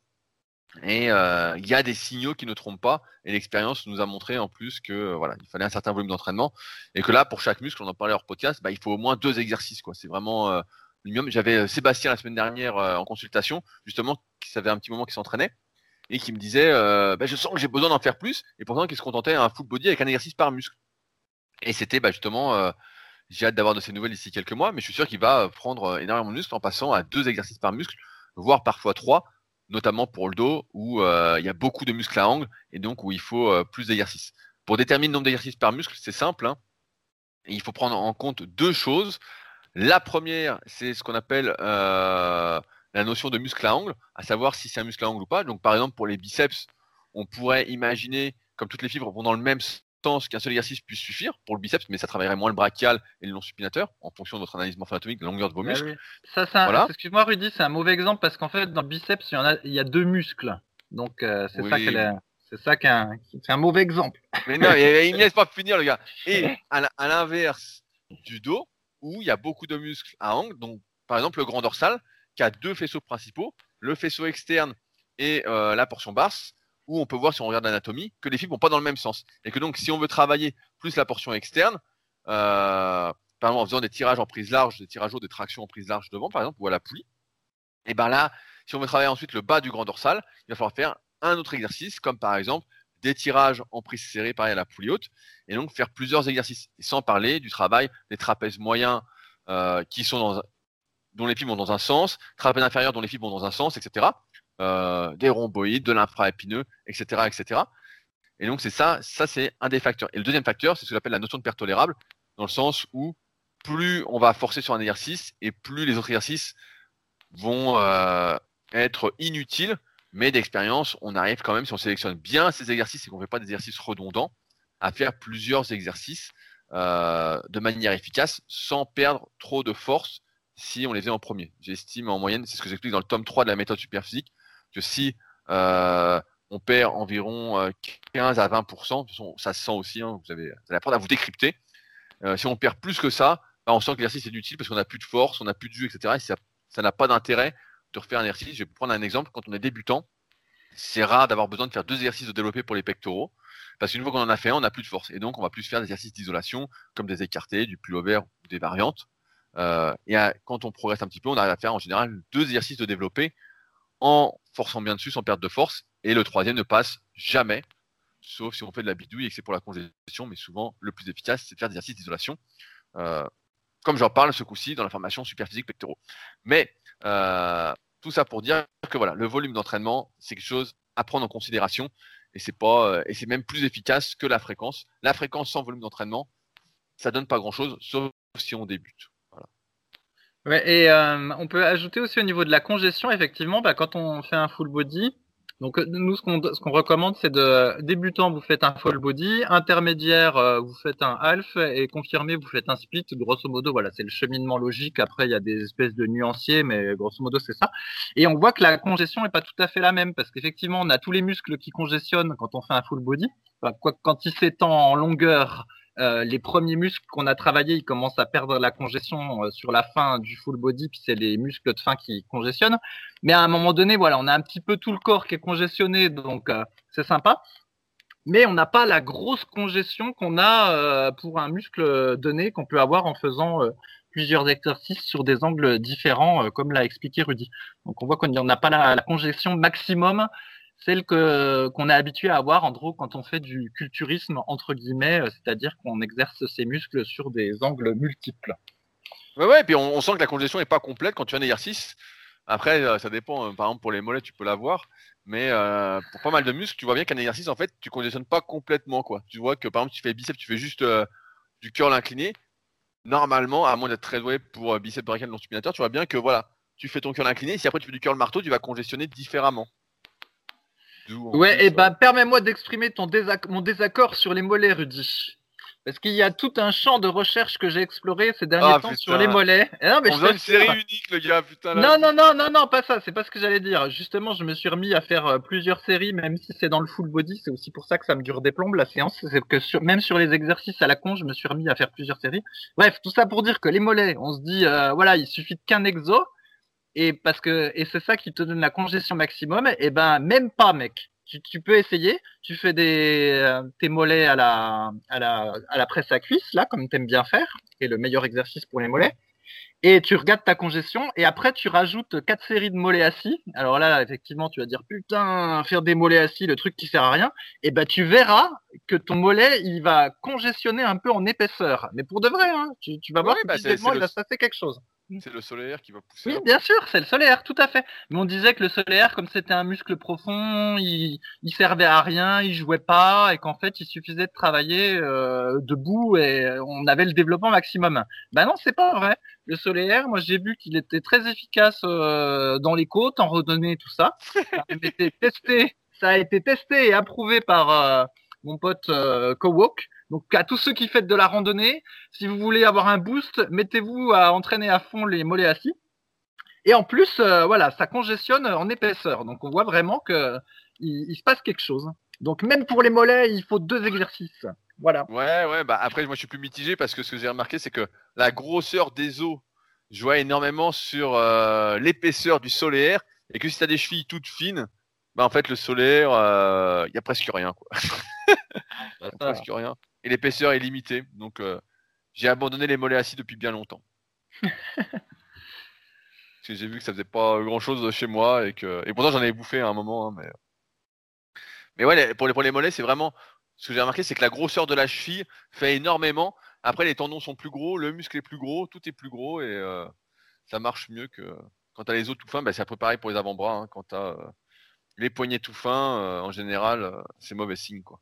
Et il y a des signaux qui ne trompent pas, et l'expérience nous a montré en plus que voilà, il fallait un certain volume d'entraînement, et que là, pour chaque muscle, on en parlait hors podcast, bah, il faut au moins deux exercices. C'est vraiment J'avais Sébastien la semaine dernière en consultation, justement, qui savait un petit moment qui s'entraînait et qui me disait euh, bah, je sens que j'ai besoin d'en faire plus. Et pourtant qui se contentait un full body avec un exercice par muscle. Et c'était bah, justement euh, j'ai hâte d'avoir de ces nouvelles d'ici quelques mois, mais je suis sûr qu'il va prendre euh, énormément de muscles en passant à deux exercices par muscle, voire parfois trois, notamment pour le dos où il y a beaucoup de muscles à angle et donc où il faut plus d'exercices. Pour déterminer le nombre d'exercices par muscle, c'est simple. Hein. il faut prendre en compte deux choses. La première, c'est ce qu'on appelle la notion de muscle à angle, à savoir si c'est un muscle à angle ou pas. Donc, par exemple, pour les biceps, on pourrait imaginer, comme toutes les fibres vont dans le même sens, qu'un seul exercice puisse suffire pour le biceps, mais ça travaillerait moins le brachial et le long supinateur en fonction de votre analyse morpho-anatomique de la longueur de vos ah muscles.
Ça, ça excuse-moi Rudy, c'est un mauvais exemple parce qu'en fait, dans le biceps, il y, en a, il y a deux muscles. Donc, euh, c'est ça qu'elle C'est ça qu'un, c'est un mauvais exemple.
Mais non, il ne laisse pas finir le gars. Et à l'inverse du dos, où il y a beaucoup de muscles à angle, donc par exemple le grand dorsal, qui a deux faisceaux principaux, le faisceau externe et euh, la portion basse, où on peut voir si on regarde l'anatomie que les fibres vont pas dans le même sens. Et que donc si on veut travailler plus la portion externe, euh, par exemple en faisant des tirages en prise large, des tirages hauts, des tractions en prise large devant, par exemple, ou à la poulie, et ben là, si on veut travailler ensuite le bas du grand dorsal, il va falloir faire un autre exercice, comme par exemple des tirages en prise serrée, pareil à la poulie haute, et donc faire plusieurs exercices. Sans parler du travail des trapèzes moyens euh, qui sont dans, dont les fibres vont dans un sens, trapèze inférieur dont les fibres vont dans un sens, etc. Euh, des rhomboïdes, de l'infraépineux, etc., etc. Et donc c'est ça, ça c'est un des facteurs. Et le deuxième facteur, c'est ce qu'on appelle la notion de perte tolérable, dans le sens où plus on va forcer sur un exercice et plus les autres exercices vont euh, être inutiles, mais d'expérience, on arrive quand même, si on sélectionne bien ces exercices et qu'on ne fait pas des exercices redondants, à faire plusieurs exercices euh, de manière efficace sans perdre trop de force si on les faisait en premier. J'estime en moyenne, c'est ce que j'explique dans le tome 3 de la méthode superphysique, que si euh, on perd environ 15 euh, à 20%, ça se sent aussi, hein, vous, avez, allez apprendre à vous décrypter. Euh, si on perd plus que ça, bah, on sent que l'exercice est inutile parce qu'on n'a plus de force, on n'a plus de jus, etc. Et ça n'a pas d'intérêt de refaire un exercice. Je vais prendre un exemple. Quand on est débutant, c'est rare d'avoir besoin de faire deux exercices de développer pour les pectoraux. Parce qu'une fois qu'on en a fait un, on n'a plus de force. Et donc, on va plus faire des exercices d'isolation, comme des écartés, du pullover des variantes. Et quand on progresse un petit peu, on arrive à faire en général deux exercices de développer en forçant bien dessus sans perte de force. Et le troisième ne passe jamais, sauf si on fait de la bidouille et que c'est pour la congestion. Mais souvent, le plus efficace, c'est de faire des exercices d'isolation. Euh, comme j'en parle ce coup-ci dans la formation superphysique pectoraux. Mais euh, tout ça pour dire que voilà, le volume d'entraînement, c'est quelque chose à prendre en considération et c'est pas et c'est même plus efficace que la fréquence. La fréquence sans volume d'entraînement, ça donne pas grand-chose, sauf si on débute.
Ouais, et euh, on peut ajouter aussi au niveau de la congestion, effectivement, bah, quand on fait un full body, donc euh, nous ce qu'on qu'on recommande c'est de débutant vous faites un full body, intermédiaire euh, vous faites un half et confirmé vous faites un split. Grosso modo voilà c'est le cheminement logique. Après il y a des espèces de nuanciers mais grosso modo c'est ça. Et on voit que la congestion est pas tout à fait la même parce qu'effectivement on a tous les muscles qui congestionnent quand on fait un full body. Enfin, quand il s'étend en longueur euh, les premiers muscles qu'on a travaillés, ils commencent à perdre la congestion euh, sur la fin du full body, puis c'est les muscles de fin qui congestionnent. Mais à un moment donné, voilà, on a un petit peu tout le corps qui est congestionné, donc euh, c'est sympa. Mais on n'a pas la grosse congestion qu'on a pour un muscle donné qu'on peut avoir en faisant plusieurs exercices sur des angles différents, comme l'a expliqué Rudy. Donc on voit qu'on n'a pas la, la, congestion maximum celle que qu'on est habitué à avoir en gros quand on fait du culturisme entre guillemets, euh, c'est-à-dire qu'on exerce ses muscles sur des angles multiples.
Ouais, et puis on, sent que la congestion n'est pas complète quand tu fais un exercice. Après, euh, ça dépend. Euh, par exemple, pour les mollets, tu peux l'avoir. Mais pour pas mal de muscles, tu vois bien qu'un exercice, en fait, tu conditionnes pas complètement, quoi. Tu vois que par exemple, tu fais biceps, tu fais juste du curl incliné. Normalement, à moins d'être très doué pour biceps brachial non supinateur, tu vois bien que voilà, tu fais ton curl incliné. Si après tu fais du curl marteau, tu vas congestionner différemment.
Ouais, et
euh,
bah permets-moi d'exprimer ton désac- mon désaccord sur les mollets, Rudy. Parce qu'il y a tout un champ de recherche que j'ai exploré ces derniers
Ah,
temps
putain.
sur les mollets. Eh non, mais
on
je
une série unique, le gars, putain. là.
Non, non, non, non, non, pas ça. C'est pas ce que j'allais dire. Justement, je me suis remis à faire euh, plusieurs séries, même si c'est dans le full body. C'est aussi pour ça que ça me dure des plombes la séance. C'est que sur, même sur les exercices à la con, je me suis remis à faire plusieurs séries. Bref, tout ça pour dire que les mollets, on se dit, euh, voilà, il suffit de qu'un exo. Et parce que, et c'est ça qui te donne la congestion maximum. Et ben, même pas, mec. Tu, tu peux essayer. Tu fais des, euh, tes mollets à la, à la, à la presse à cuisse, là, comme t'aimes bien faire. qui est le meilleur exercice pour les mollets et tu regardes ta congestion et après tu rajoutes quatre séries de mollets assis. Alors là, effectivement, tu vas dire putain, faire des mollets assis, le truc qui sert à rien. Et ben tu verras que ton mollet il va congestionner un peu en épaisseur, mais pour de vrai, hein. tu, tu vas voir
Ouais,
que
bah,
il va se passer quelque chose.
C'est le solaire qui va pousser.
Oui, bien sûr, c'est le solaire, tout à fait. Mais on disait que le solaire, comme c'était un muscle profond, il, il servait à rien, il jouait pas, et qu'en fait, il suffisait de travailler euh, debout et on avait le développement maximum. Ben non, c'est pas vrai. Le solaire, moi, j'ai vu qu'il était très efficace euh, dans les côtes, en randonnée, tout ça. Ça a été testé, ça a été testé et approuvé par euh, mon pote euh, Kowok. Donc à tous ceux qui faites de la randonnée, si vous voulez avoir un boost, mettez-vous à entraîner à fond les mollets assis. Et en plus, euh, voilà, ça congestionne en épaisseur. Donc on voit vraiment que il, il se passe quelque chose. Donc même pour les mollets, il faut deux exercices. Voilà.
Ouais, ouais, bah après, moi je suis plus mitigé parce que ce que j'ai remarqué, c'est que la grosseur des os jouait énormément sur euh, l'épaisseur du solaire et que si tu as des chevilles toutes fines, bah en fait, le solaire, il y a presque rien, quoi. [laughs] Y a presque rien. Et l'épaisseur est limitée. Donc euh, j'ai abandonné les mollets assis depuis bien longtemps. [laughs] Parce que j'ai vu que ça faisait pas grand chose chez moi et que et pourtant j'en avais bouffé à un moment hein, mais mais ouais les- pour les pour les mollets c'est vraiment ce que j'ai remarqué c'est que la grosseur de la cheville fait énormément après les tendons sont plus gros le muscle est plus gros tout est plus gros et euh, ça marche mieux que quand t'as les os tout fins bah, c'est pareil pour les avant-bras hein. quand t'as euh, les poignets tout fins euh, en général euh, c'est mauvais signe quoi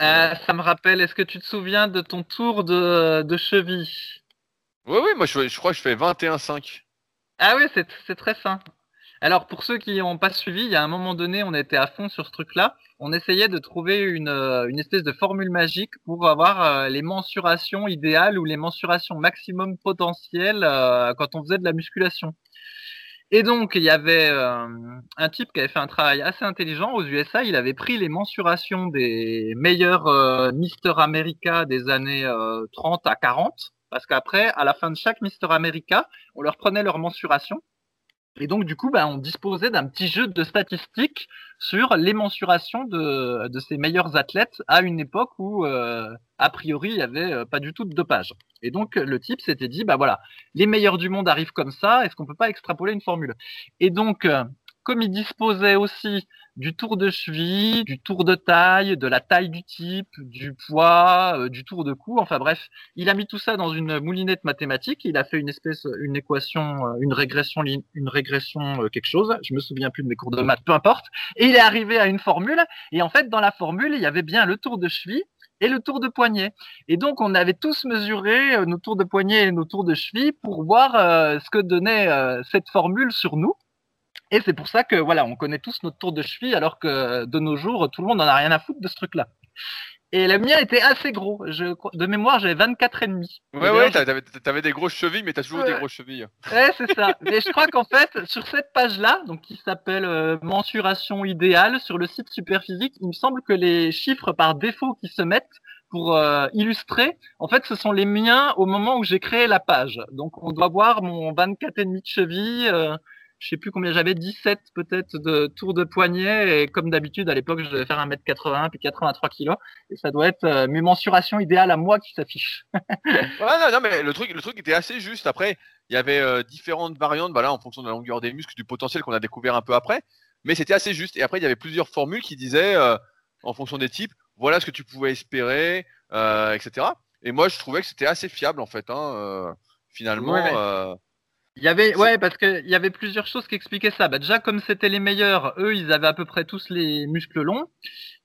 Euh, ça me rappelle, est-ce que tu te souviens de ton tour de, de cheville?
Oui oui moi je, je crois que je fais 21,5
Ah oui, c'est très fin. Alors pour ceux qui n'ont pas suivi, il y a un moment donné, on était à fond sur ce truc-là. On essayait de trouver une, euh, une espèce de formule magique pour avoir euh, les mensurations idéales ou les mensurations maximum potentielles euh, quand on faisait de la musculation. Et donc il y avait euh, un type qui avait fait un travail assez intelligent aux USA. Il avait pris les mensurations des meilleurs euh, Mister America des années euh, 30 à 40. Parce qu'après, à la fin de chaque Mister America, on leur prenait leur mensuration. Et donc, du coup, bah, on disposait d'un petit jeu de statistiques sur les mensurations de, de ces meilleurs athlètes à une époque où, euh, a priori, il y avait euh, pas du tout de dopage. Et donc, le type s'était dit, bah voilà, les meilleurs du monde arrivent comme ça, est-ce qu'on peut pas extrapoler une formule? Et donc, euh, comme il disposait aussi du tour de cheville, du tour de taille, de la taille du type, du poids, euh, du tour de cou, enfin bref, il a mis tout ça dans une moulinette mathématique. Il a fait une espèce, une équation, euh, une régression, une régression euh, quelque chose. Je me souviens plus de mes cours de maths, peu importe. Et il est arrivé à une formule. Et en fait, dans la formule, il y avait bien le tour de cheville et le tour de poignet. Et donc, on avait tous mesuré nos tours de poignet et nos tours de cheville pour voir ce que donnait cette formule sur nous. Et c'est pour ça que voilà, on connaît tous notre tour de cheville, alors que de nos jours, tout le monde n'en a rien à foutre de ce truc-là. Et le mien était assez gros. Je, de mémoire, j'avais 24 et demi.
ouais ouais t'avais, t'avais des grosses chevilles mais t'as toujours eu des
Ouais.
grosses chevilles
Ouais, c'est ça. [laughs] Mais je crois qu'en fait, sur cette page-là, donc qui s'appelle euh, mensuration idéale sur le site Superphysique, il me semble que les chiffres par défaut qui se mettent pour euh, illustrer, en fait, ce sont les miens au moment où j'ai créé la page. Donc, on doit voir mon 24 et demi de cheville. Euh, je sais plus combien j'avais, 17 peut-être de tours de poignet. Et comme d'habitude, à l'époque, je devais faire 1m80 puis 83 kilos. Et ça doit être euh, mes mensurations idéales à moi qui s'affichent. [laughs]
Ouais, non, non, mais le truc, le truc était assez juste. Après, il y avait euh, différentes variantes, bah là, en fonction de la longueur des muscles, du potentiel qu'on a découvert un peu après. Mais c'était assez juste. Et après, il y avait plusieurs formules qui disaient, euh, en fonction des types, voilà ce que tu pouvais espérer, euh, etc. Et moi, je trouvais que c'était assez fiable, en fait. Hein, euh, finalement,
Ouais.
euh,
Il y avait, ouais, parce qu'il y avait plusieurs choses qui expliquaient ça. Bah, déjà, comme c'était les meilleurs, eux, ils avaient à peu près tous les muscles longs.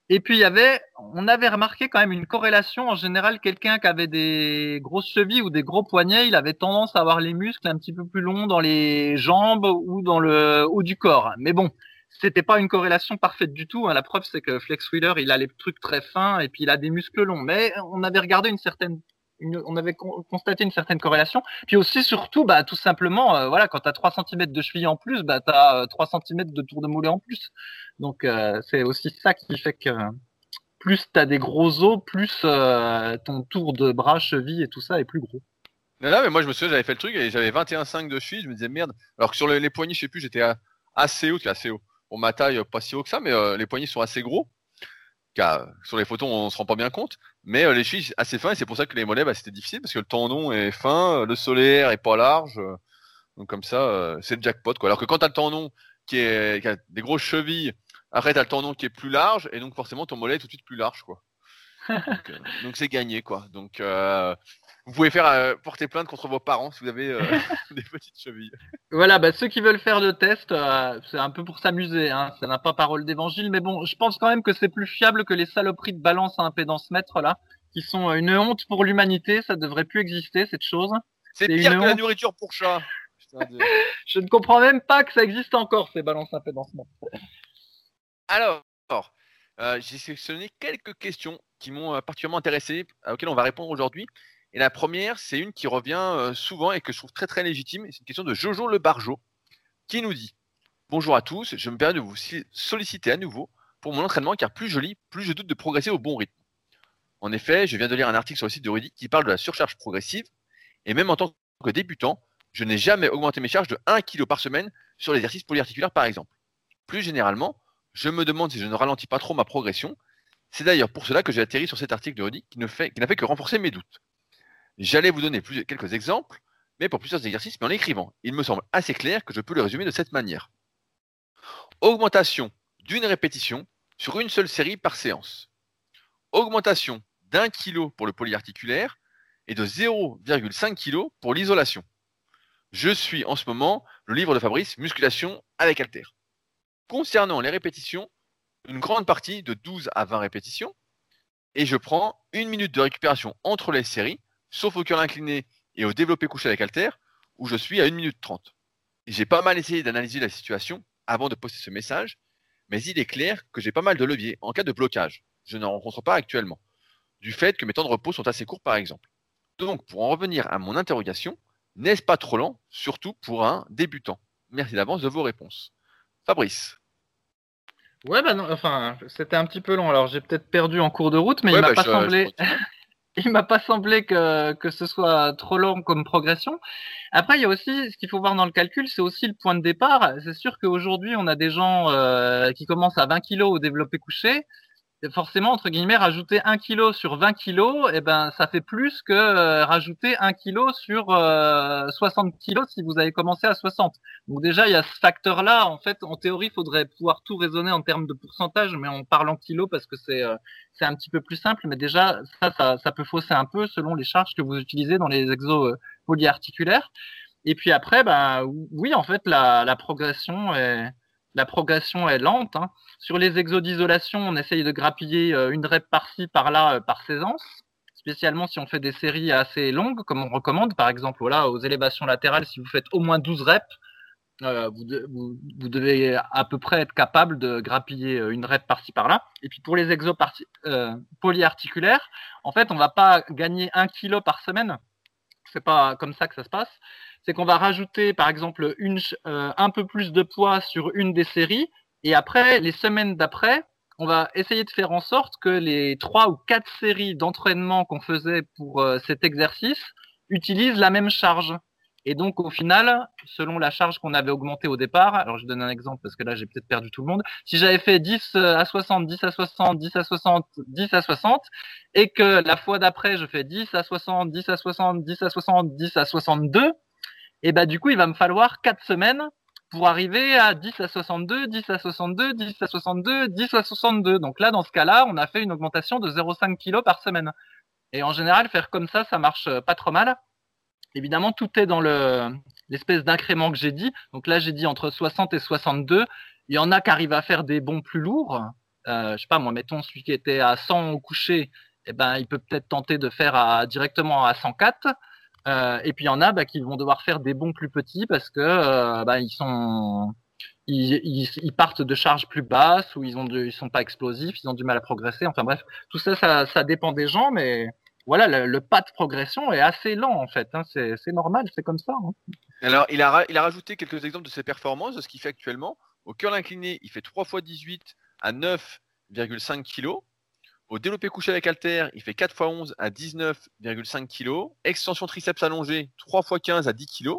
Et puis il y avait, on avait remarqué quand même une corrélation. En général, quelqu'un qui avait des grosses chevilles ou des gros poignets, il avait tendance à avoir les muscles un petit peu plus longs dans les jambes ou dans le haut du corps. Mais bon, c'était pas une corrélation parfaite du tout. Hein. La preuve, c'est que Flex Wheeler, il a les trucs très fins et puis il a des muscles longs. Mais on avait regardé une certaine on avait constaté une certaine corrélation. Puis aussi, surtout, bah, tout simplement, euh, voilà, quand tu as 3 cm de cheville en plus, bah, tu as 3 cm de tour de mollet en plus. Donc, euh, c'est aussi ça qui fait que plus tu as des gros os, plus euh, ton tour de bras, cheville et tout ça est plus gros.
Non, mais moi, je me souviens, j'avais fait le truc et j'avais 21,5 de cheville. Je me disais, merde. Alors que sur les, poignets, je sais plus, j'étais assez haut, assez haut. Pour ma taille, pas si haut que ça, mais les poignets sont assez gros sur les photos, on se rend pas bien compte. Mais euh, les chevilles assez fins et c'est pour ça que les mollets, bah, c'était difficile parce que le tendon est fin, euh, le solaire est pas large. Euh, donc comme ça, c'est le jackpot. Quoi. Alors que quand tu as le tendon qui, a des grosses chevilles, après tu as le tendon qui est plus large et donc forcément ton mollet est tout de suite plus large. quoi. Donc c'est gagné. quoi. Donc vous pouvez faire euh, porter plainte contre vos parents si vous avez euh, [laughs] des petites chevilles.
Voilà, bah, ceux qui veulent faire le test, euh, c'est un peu pour s'amuser. Hein. Ça n'a pas parole d'évangile, mais bon, je pense quand même que c'est plus fiable que les saloperies de balance à impédance mètre là, qui sont une honte pour l'humanité. Ça devrait plus exister cette chose.
C'est pire que la nourriture pour chat. [laughs]
je ne comprends même pas que ça existe encore ces balances à impédance mètre.
Alors, j'ai sélectionné quelques questions qui m'ont particulièrement intéressé, auxquelles on va répondre aujourd'hui. Et la première, c'est une qui revient euh, souvent et que je trouve très très légitime. C'est une question de Jojo Le Barjo qui nous dit Bonjour à tous, je me permets de vous solliciter à nouveau pour mon entraînement car plus je lis, plus je doute de progresser au bon rythme. En effet, je viens de lire un article sur le site de Rudy qui parle de la surcharge progressive et même en tant que débutant, je n'ai jamais augmenté mes charges de 1 kg par semaine sur l'exercice polyarticulaire par exemple. Plus généralement, je me demande si je ne ralentis pas trop ma progression. C'est d'ailleurs pour cela que j'ai atterri sur cet article de Rudy qui n'a fait, que renforcer mes doutes. J'allais vous donner quelques exemples, mais pour plusieurs exercices, mais en écrivant. Il me semble assez clair que je peux le résumer de cette manière. Augmentation d'une répétition sur une seule série par séance. Augmentation d'un kilo pour le polyarticulaire et de 0,5 kg pour l'isolation. Je suis en ce moment le livre de Fabrice Musculation avec Alter. Concernant les répétitions, une grande partie de 12 à 20 répétitions et je prends une minute de récupération entre les séries sauf au cœur incliné et au développé couché avec halter, où je suis à 1 minute 30. J'ai pas mal essayé d'analyser la situation avant de poster ce message, mais il est clair que j'ai pas mal de leviers en cas de blocage. Je n'en rencontre pas actuellement, du fait que mes temps de repos sont assez courts par exemple. Donc, pour en revenir à mon interrogation, n'est-ce pas trop lent, surtout pour un débutant? Merci d'avance de vos réponses. Fabrice.
Ouais, bah non, enfin, c'était un petit peu long. Alors, j'ai peut-être perdu en cours de route, mais il m'a bah, pas semblé. [laughs] il m'a pas semblé que, que ce soit trop long comme progression. Après, il y a aussi ce qu'il faut voir dans le calcul, c'est aussi le point de départ. C'est sûr qu'aujourd'hui, on a des gens euh, qui commencent à 20 kilos au développé couché forcément, entre guillemets, rajouter un kilo sur 20 kilos, eh ben, ça fait plus que euh, rajouter un kilo sur 60 euh, kilos si vous avez commencé à 60. Donc déjà, il y a ce facteur-là. En fait, en théorie, il faudrait pouvoir tout raisonner en termes de pourcentage, mais on parle en kilos parce que c'est euh, c'est un petit peu plus simple. Mais déjà, ça, ça, ça, peut fausser un peu selon les charges que vous utilisez dans les exos polyarticulaires. Et puis après, bah, oui, en fait, la, la progression est la progression est lente. Hein. Sur les exos d'isolation, on essaye de grappiller euh, une rep par-ci, par-là, euh, par séance, spécialement si on fait des séries assez longues, comme on recommande, par exemple voilà, aux élévations latérales, si vous faites au moins 12 reps, euh, vous, devez à peu près être capable de grappiller une rep par-ci par-là. Et puis pour les exos polyarticulaires, en fait, on va pas gagner un kilo par semaine. C'est pas comme ça que ça se passe c'est qu'on va rajouter par exemple une, euh, un peu plus de poids sur une des séries, et après, les semaines d'après, on va essayer de faire en sorte que les trois ou quatre séries d'entraînement qu'on faisait pour euh, cet exercice utilisent la même charge. Et donc, au final, selon la charge qu'on avait augmentée au départ, alors je donne un exemple parce que là, j'ai peut-être perdu tout le monde. Si j'avais fait 10 à 60, 10 à 60, 10 à 60, 10 à 60, et que la fois d'après, je fais 10 à 60, 10 à 60, 10 à 60, 10 à 62, et bah du coup, il va me falloir 4 semaines pour arriver à 10 à 62, 10 à 62, 10 à 62, 10 à 62. Donc là, dans ce cas-là, on a fait une augmentation de 0,5 kg par semaine. Et en général, faire comme ça, ça marche pas trop mal. Évidemment, tout est dans le l'espèce d'incrément que j'ai dit. Donc là, j'ai dit entre 60 et 62. Il y en a qui arrivent à faire des bons plus lourds. Euh, je sais pas, moi, mettons celui qui était à 100 au coucher, eh ben, il peut peut-être tenter de faire directement à 104. Euh, et puis il y en a bah, qui vont devoir faire des bons plus petits parce que euh, bah, ils sont ils, partent de charges plus basses ou ils ont sont pas explosifs, ils ont du mal à progresser. Enfin bref, tout ça, ça, dépend des gens, mais voilà, le, pas de progression est assez lent en fait. Hein. C'est normal, c'est comme ça. Hein.
Alors, il a, il a rajouté quelques exemples de ses performances, de ce qu'il fait actuellement. Au curl incliné, il fait 3 x 18 à 9,5 kg. Au développé couché avec halter, il fait 4 x 11 à 19,5 kg. Extension triceps allongée, 3 x 15 à 10 kg.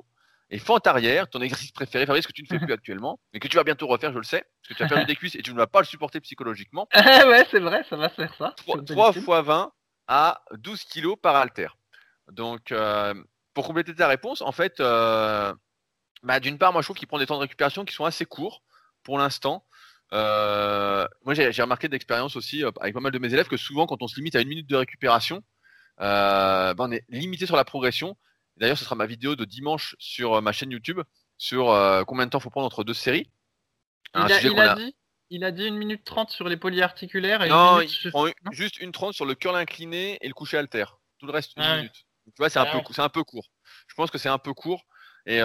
Et fente arrière, ton exercice préféré, Fabrice, que tu ne fais plus [laughs] actuellement, mais que tu vas bientôt refaire, je le sais, parce que tu as perdu des cuisses et tu ne vas pas le supporter psychologiquement. [laughs]
ouais, c'est vrai, ça va faire ça.
3, x 20 à 12 kg par halter. Donc, euh, pour compléter ta réponse, en fait, euh, bah, d'une part, moi je trouve qu'il prend des temps de récupération qui sont assez courts pour l'instant. Euh, moi j'ai remarqué d'expérience aussi euh, avec pas mal de mes élèves que souvent quand on se limite à une minute de récupération, euh, bah, on est limité sur la progression. D'ailleurs, ce sera ma vidéo de dimanche sur ma chaîne YouTube sur combien de temps faut prendre entre deux séries.
Il, a, il a, dit, il a dit une minute trente sur les polyarticulaires. Et
non, il prend juste une trente sur le curl incliné et le coucher alter. Tout le reste une ah minute. Tu vois, c'est un, peu, c'est un peu court. Je pense que c'est un peu court. Et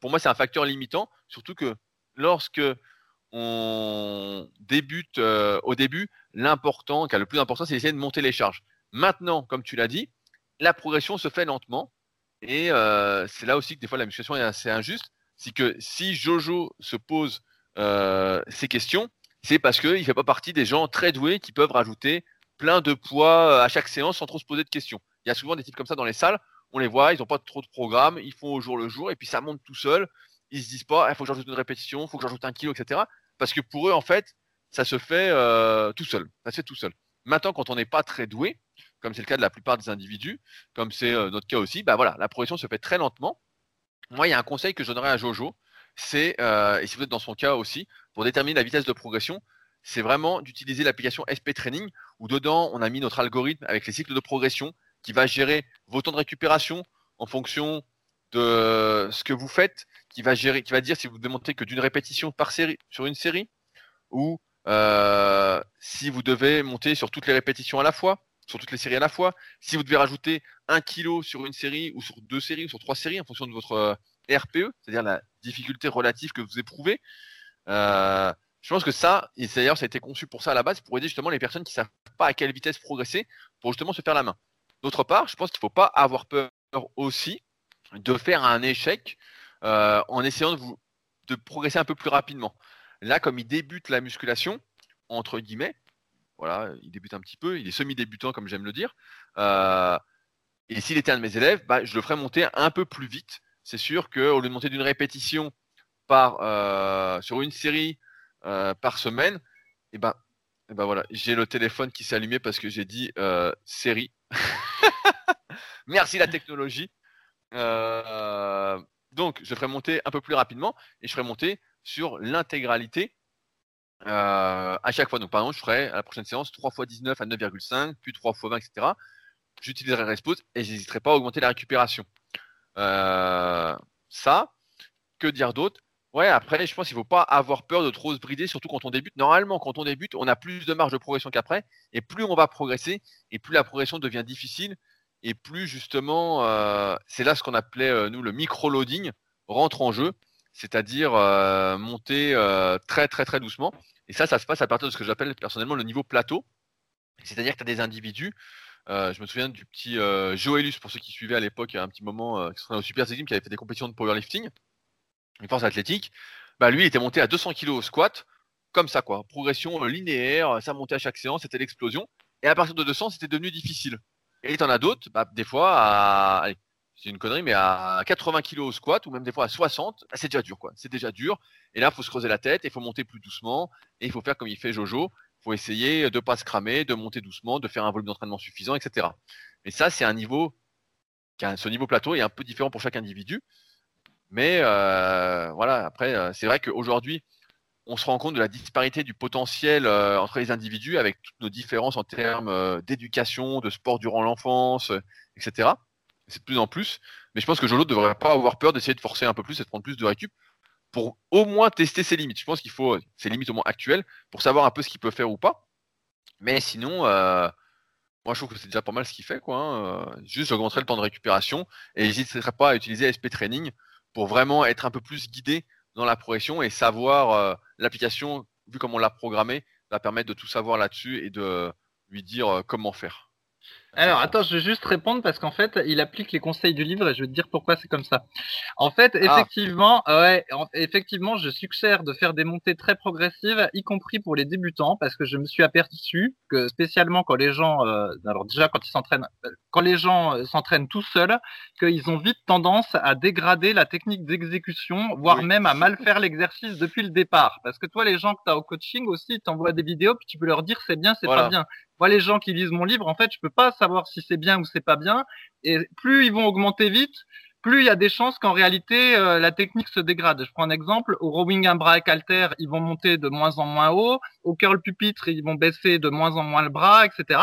pour moi, c'est un facteur limitant. Surtout que lorsque on débute euh, au début, l'important, car le plus important, c'est d'essayer de monter les charges. Maintenant, comme tu l'as dit, la progression se fait lentement. Et euh, c'est là aussi que des fois la musculation est assez injuste. C'est que si Jojo se pose euh, ces questions, c'est parce qu'il ne fait pas partie des gens très doués qui peuvent rajouter plein de poids à chaque séance sans trop se poser de questions. Il y a souvent des types comme ça dans les salles, on les voit, ils n'ont pas trop de programme, ils font au jour le jour, et puis ça monte tout seul. Ils se disent pas, il faut que j'ajoute une répétition, il faut que j'ajoute un kilo, etc. Parce que pour eux, en fait, ça se fait euh, tout seul. Ça se fait tout seul. Maintenant, quand on n'est pas très doué, comme c'est le cas de la plupart des individus, comme c'est euh, notre cas aussi, bah voilà, la progression se fait très lentement. Moi, il y a un conseil que je donnerais à Jojo, c'est, euh, et si vous êtes dans son cas aussi, pour déterminer la vitesse de progression, c'est vraiment d'utiliser l'application SP Training, où dedans, on a mis notre algorithme avec les cycles de progression qui va gérer vos temps de récupération en fonction de ce que vous faites, qui va gérer, qui va dire si vous monter que d'une répétition par série sur une série, ou euh, si vous devez monter sur toutes les répétitions à la fois, sur toutes les séries à la fois, si vous devez rajouter un kilo sur une série ou sur deux séries ou sur trois séries en fonction de votre euh, RPE, c'est-à-dire la difficulté relative que vous éprouvez. Euh, je pense que ça, et d'ailleurs ça a été conçu pour ça à la base, pour aider justement les personnes qui ne savent pas à quelle vitesse progresser, pour justement se faire la main. D'autre part, je pense qu'il ne faut pas avoir peur aussi de faire un échec euh, en essayant de, progresser un peu plus rapidement. Là, comme il débute la musculation, entre guillemets, voilà, il débute un petit peu, il est semi-débutant comme j'aime le dire. Euh, et s'il était un de mes élèves, bah, je le ferais monter un peu plus vite. C'est sûr qu'au lieu de monter d'une répétition par, euh, sur une série par semaine, et eh ben, et ben voilà, j'ai le téléphone qui s'est allumé parce que j'ai dit série. [laughs] Merci la technologie. Euh, donc, je ferai monter un peu plus rapidement et je ferai monter sur l'intégralité euh, à chaque fois. Donc, par exemple, je ferai à la prochaine séance 3 x 19 à 9,5, puis 3 x 20, etc. J'utiliserai Respose et je n'hésiterai pas à augmenter la récupération. Euh, ça, que dire d'autre? Ouais, après, je pense qu'il ne faut pas avoir peur de trop se brider, surtout quand on débute. Normalement, quand on débute, on a plus de marge de progression qu'après. Et plus on va progresser, et plus la progression devient difficile, et plus justement, euh, c'est là ce qu'on appelait, euh, nous, le micro-loading rentre en jeu, c'est-à-dire euh, monter très, très, très doucement. Et ça, ça se passe à partir de ce que j'appelle personnellement le niveau plateau. C'est-à-dire que tu as des individus je me souviens du petit Joelus, pour ceux qui suivaient à l'époque, un petit moment, qui serait au Super Team, qui avait fait des compétitions de powerlifting une force athlétique, bah lui il était monté à 200 kg au squat, comme ça quoi, progression linéaire, ça montait à chaque séance, c'était l'explosion. Et à partir de 200, c'était devenu difficile. Et t'en as d'autres, bah, des fois à, c'est une connerie, mais à 80 kg au squat ou même des fois à 60, bah, c'est déjà dur quoi, c'est déjà dur. Et là, il faut se creuser la tête, il faut monter plus doucement, et il faut faire comme il fait Jojo, il faut essayer de pas se cramer, de monter doucement, de faire un volume d'entraînement suffisant, etc. Mais ça, c'est un niveau, ce niveau plateau est un peu différent pour chaque individu. Mais euh, voilà, après, euh, c'est vrai qu'aujourd'hui, on se rend compte de la disparité du potentiel euh, entre les individus avec toutes nos différences en termes d'éducation, de sport durant l'enfance, etc. c'est de plus en plus. Mais je pense que Jolo ne devrait pas avoir peur d'essayer de forcer un peu plus et de prendre plus de récup pour au moins tester ses limites. Je pense qu'il faut ses limites au moins actuelles pour savoir un peu ce qu'il peut faire ou pas. Mais sinon, euh, moi je trouve que c'est déjà pas mal ce qu'il fait. Quoi, hein. Euh, juste augmenterait le temps de récupération et n'hésiterait pas à utiliser SP Training pour vraiment être un peu plus guidé dans la progression et savoir euh, l'application, vu comme on l'a programmé, va permettre de tout savoir là-dessus et de lui dire comment faire.
Alors, attends, je vais juste répondre parce qu'en fait, il applique les conseils du livre et je vais te dire pourquoi c'est comme ça. En fait, ah. effectivement, ouais, effectivement, je suggère de faire des montées très progressives, y compris pour les débutants, parce que je me suis aperçu que spécialement quand les gens, euh, alors déjà quand ils s'entraînent, euh, quand les gens euh, s'entraînent tout seuls, qu'ils ont vite tendance à dégrader la technique d'exécution, voire même à mal faire l'exercice depuis le départ. Parce que toi, les gens que tu as au coaching aussi, t'envoient des vidéos, puis tu peux leur dire c'est bien, c'est pas bien. Moi, les gens qui lisent mon livre, en fait, je peux pas savoir si c'est bien ou c'est pas bien. Et plus ils vont augmenter vite, plus il y a des chances qu'en réalité euh, la technique se dégrade. Je prends un exemple, au rowing un bras alter, ils vont monter de moins en moins haut, au curl pupitre, ils vont baisser de moins en moins le bras, etc.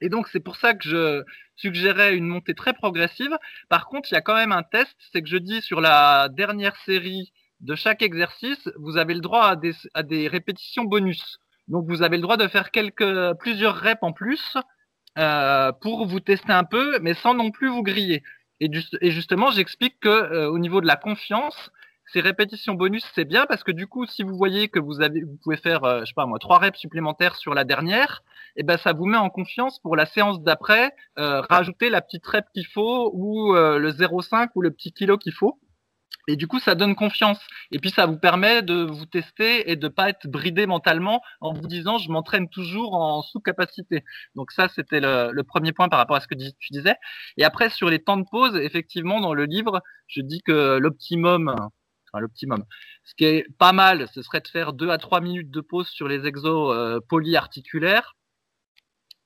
Et donc c'est pour ça que je suggérais une montée très progressive. Par contre, il y a quand même un test, c'est que je dis sur la dernière série de chaque exercice, vous avez le droit à des, à des répétitions bonus. Donc vous avez le droit de faire quelques plusieurs reps en plus euh, pour vous tester un peu, mais sans non plus vous griller. Et, justement, j'explique que euh, au niveau de la confiance, ces répétitions bonus c'est bien parce que du coup, si vous voyez que vous avez, vous pouvez faire, euh, je sais pas moi, trois reps supplémentaires sur la dernière, et eh ben ça vous met en confiance pour la séance d'après, rajouter la petite rep qu'il faut ou le 0,5 ou le petit kilo qu'il faut. Et du coup, ça donne confiance. Et puis, ça vous permet de vous tester et de pas être bridé mentalement en vous disant, je m'entraîne toujours en sous-capacité. Donc ça, c'était le, premier point par rapport à ce que tu disais. Et après, sur les temps de pause, effectivement, dans le livre, je dis que l'optimum, enfin, l'optimum, ce qui est pas mal, ce serait de faire deux à trois minutes de pause sur les exos euh, polyarticulaires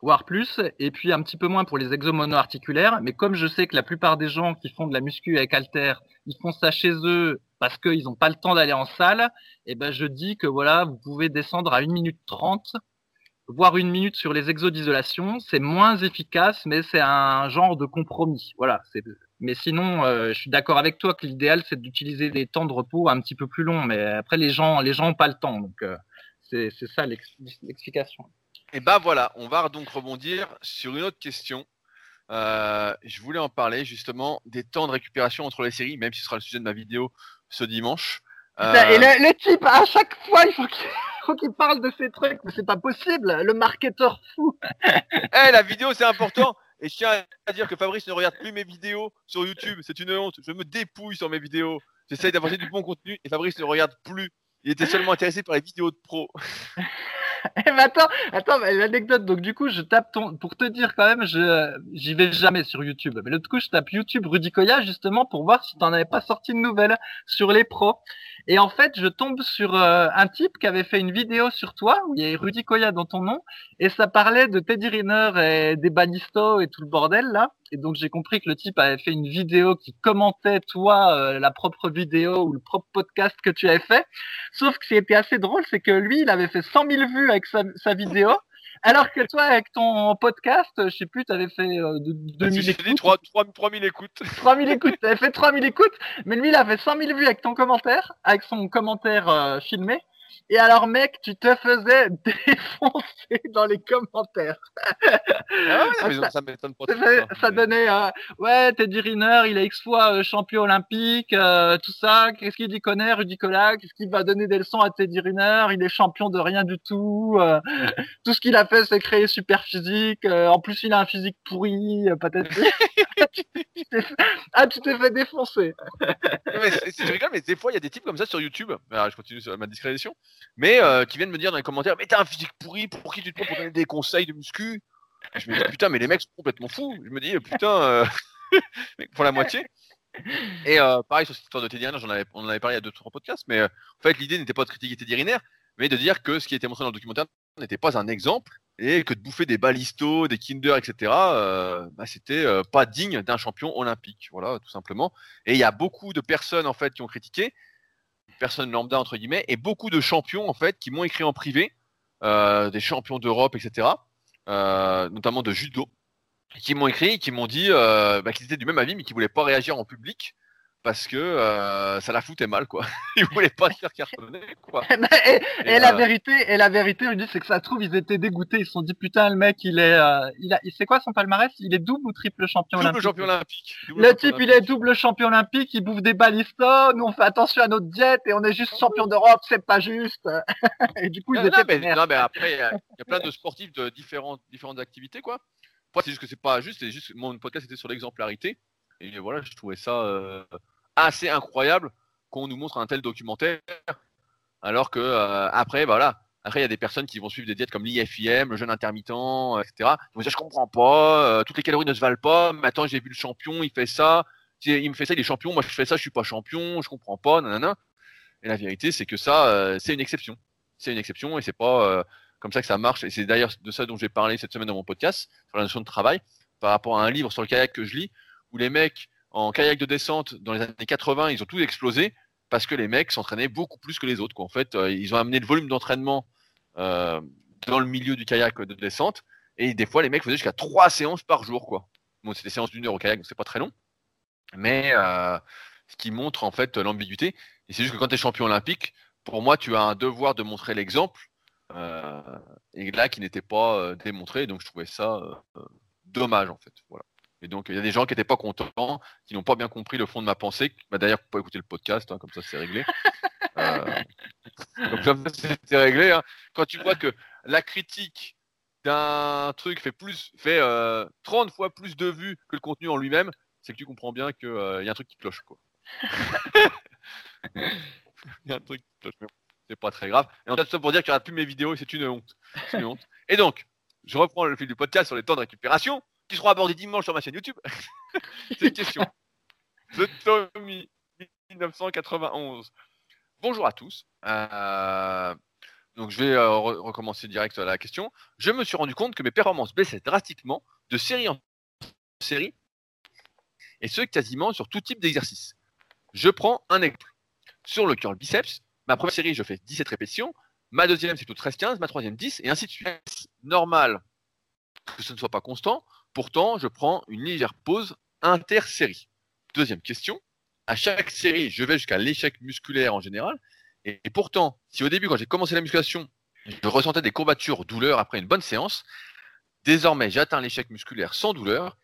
voire plus, et puis un petit peu moins pour les exos monoarticulaires. Mais comme je sais que la plupart des gens qui font de la muscu avec halter, ils font ça chez eux parce qu'ils n'ont pas le temps d'aller en salle, et eh ben je dis que voilà, vous pouvez descendre à 1 minute 30, voire une minute sur les exos d'isolation. C'est moins efficace, mais c'est un genre de compromis. Voilà. Mais sinon, euh, je suis d'accord avec toi que l'idéal c'est d'utiliser des temps de repos un petit peu plus longs. Mais après, les gens, les gens n'ont pas le temps, donc euh, c'est ça l'explication.
Et bah voilà, on va donc rebondir sur une autre question. Euh, je voulais en parler justement des temps de récupération entre les séries, même si ce sera le sujet de ma vidéo ce dimanche.
Euh, et le, type, à chaque fois, il [laughs] faut qu'il parle de ces trucs, mais c'est pas possible, le marketeur fou. [laughs]
Eh, la vidéo, c'est important. Et je tiens à dire que Fabrice ne regarde plus mes vidéos sur YouTube. C'est une honte. Je me dépouille sur mes vidéos. J'essaye d'avoir du bon contenu et Fabrice ne regarde plus. Il était seulement intéressé par les vidéos de pro. [laughs] [laughs]
Eh, attends, attends, l'anecdote. Donc du coup, je tape ton, pour te dire quand même, je, j'y vais jamais sur YouTube. Mais l'autre coup, je tape YouTube Rudy Koya justement pour voir si t'en avais pas sorti de nouvelles sur les pros. Et en fait, je tombe sur euh, un type qui avait fait une vidéo sur toi où il y avait Rudy Koya dans ton nom et ça parlait de Teddy Riner et des Banisto et tout le bordel là. Et donc j'ai compris que le type avait fait une vidéo qui commentait toi euh, la propre vidéo ou le propre podcast que tu avais fait. Sauf que ce qui était assez drôle, c'est que lui, il avait fait 100 000 vues avec sa, sa vidéo. Alors que toi, avec ton podcast, je sais plus, tu avais fait euh, 2000 écoutes.
3, 3, 3000 écoutes. [laughs]
3000 écoutes, tu avais fait 3000 écoutes, mais lui, il a fait 100 000 vues avec ton commentaire, avec son commentaire euh, filmé. Et alors, mec, tu te faisais [laughs] défoncer dans les commentaires.
Ah ouais, ça, ça m'étonne pas.
Ça, donnait, euh, ouais, Teddy Riner, il est X fois euh, champion olympique, euh, tout ça. Qu'est-ce qu'il dit connaît, Rudy Cola Qu'est-ce qu'il va donner des leçons à Teddy Riner? Il est champion de rien du tout. [laughs] tout ce qu'il a fait, c'est créer super physique. en plus, il a un physique pourri, peut-être. [laughs] [laughs] ah, tu t'es fait défoncer.
mais c'est rigole, mais des fois, il y a des types comme ça sur YouTube. Je continue sur ma discrétion mais euh, qui viennent me dire dans les commentaires Mais t'as un physique pourri, pour qui tu te prends pour donner des conseils de muscu? Je me dis Putain, mais les mecs sont complètement fous. Je me dis Putain, euh... [laughs] pour la moitié. Et euh, pareil sur cette histoire de Teddy on en avait parlé il y a deux trois podcasts, mais en fait l'idée n'était pas de critiquer Teddy mais de dire que ce qui était montré dans le documentaire n'était pas un exemple et que de bouffer des balistos, des Kinder, etc. Euh, bah, c'était pas digne d'un champion olympique, voilà tout simplement. Et il y a beaucoup de personnes en fait qui ont critiqué, personnes lambda entre guillemets, et beaucoup de champions en fait qui m'ont écrit en privé, euh, des champions d'Europe, etc. Euh, notamment de judo, qui m'ont écrit, qui m'ont dit euh, bah, qu'ils étaient du même avis, mais qu'ils voulaient pas réagir en public parce que euh, ça la foutait mal, quoi. [laughs] Ils voulaient pas se faire cartonner, quoi.
et, et, la vérité, et la vérité, dis, c'est que ça se trouve, ils étaient dégoûtés. Ils se sont dit, putain, le mec, il est, euh, il a, c'est quoi son palmarès? Il est double ou triple champion
double
olympique?
champion olympique. Double
Le
champion
type, il
olympique.
est double champion olympique, il bouffe des balistos. Nous, on fait attention à notre diète et on est juste champion d'Europe, c'est pas juste. [laughs] et du coup, ils
Non,
étaient
mais, non, mais après, il y, a il plein de sportifs de différentes, différentes activités, quoi. Après, c'est juste que c'est pas juste, c'est juste mon podcast était sur l'exemplarité. Et voilà, je trouvais ça euh, assez incroyable qu'on nous montre un tel documentaire. Alors que, euh, après, voilà. Après, il y a des personnes qui vont suivre des diètes comme l'IFIM, le jeûne intermittent, euh, etc. Ils vont je comprends pas, euh, toutes les calories ne se valent pas, mais attends, j'ai vu le champion, il fait ça, il me fait ça, il est champion, moi je fais ça, je suis pas champion, je comprends pas, nanana. Et la vérité, c'est que ça, c'est une exception. C'est une exception et c'est pas comme ça que ça marche. Et c'est d'ailleurs de ça dont j'ai parlé cette semaine dans mon podcast, sur la notion de travail, par rapport à un livre sur le kayak que je lis, où les mecs en kayak de descente dans les années 80, ils ont tous explosé parce que les mecs s'entraînaient beaucoup plus que les autres. En fait, euh, ils ont amené le volume d'entraînement euh, dans le milieu du kayak de descente. Et des fois, les mecs faisaient jusqu'à trois séances par jour. Quoi. Bon, c'est des séances d'une heure au kayak, donc c'est pas très long. Mais euh, ce qui montre en fait l'ambiguïté. Et c'est juste que quand tu es champion olympique, pour moi, tu as un devoir de montrer l'exemple. Et là, qui n'était pas démontré. Donc, je trouvais ça dommage, en fait. Et donc, il y a des gens qui n'étaient pas contents, qui n'ont pas bien compris le fond de ma pensée. Bah, D'ailleurs, vous pouvez écouter le podcast, hein, comme ça, c'est réglé. [laughs] Euh, donc, comme ça, c'est réglé. Hein. Quand tu vois que la critique d'un truc fait plus, fait euh, 30 fois plus de vues que le contenu en lui-même, c'est que tu comprends bien qu'il y a un truc qui cloche. Quoi. [laughs] Il y a un truc qui cloche. mais C'est pas très grave. Et en fait, ça pour dire qu'il n'y aura plus mes vidéos et c'est une honte. C'est une honte. Et donc, je reprends le fil du podcast sur les temps de récupération qui seront abordés dimanche sur ma chaîne YouTube. [laughs] c'est une question. The Tommy 1991. Bonjour à tous. Euh, donc je vais euh, re- recommencer direct la question. Je me suis rendu compte que mes performances baissaient drastiquement de série en série et ce quasiment sur tout type d'exercice. Je prends un exemple. Sur le curl biceps, ma première série, je fais 17 répétitions. Ma deuxième, c'est plutôt 13-15. Ma troisième, 10. Et ainsi de suite. Normal que ce ne soit pas constant. Pourtant, je prends une légère pause inter-série. Deuxième question. À chaque série, je vais jusqu'à l'échec musculaire en général. Et, pourtant, si au début, quand j'ai commencé la musculation, je ressentais des courbatures, douleurs après une bonne séance, désormais, j'atteins l'échec musculaire sans douleur,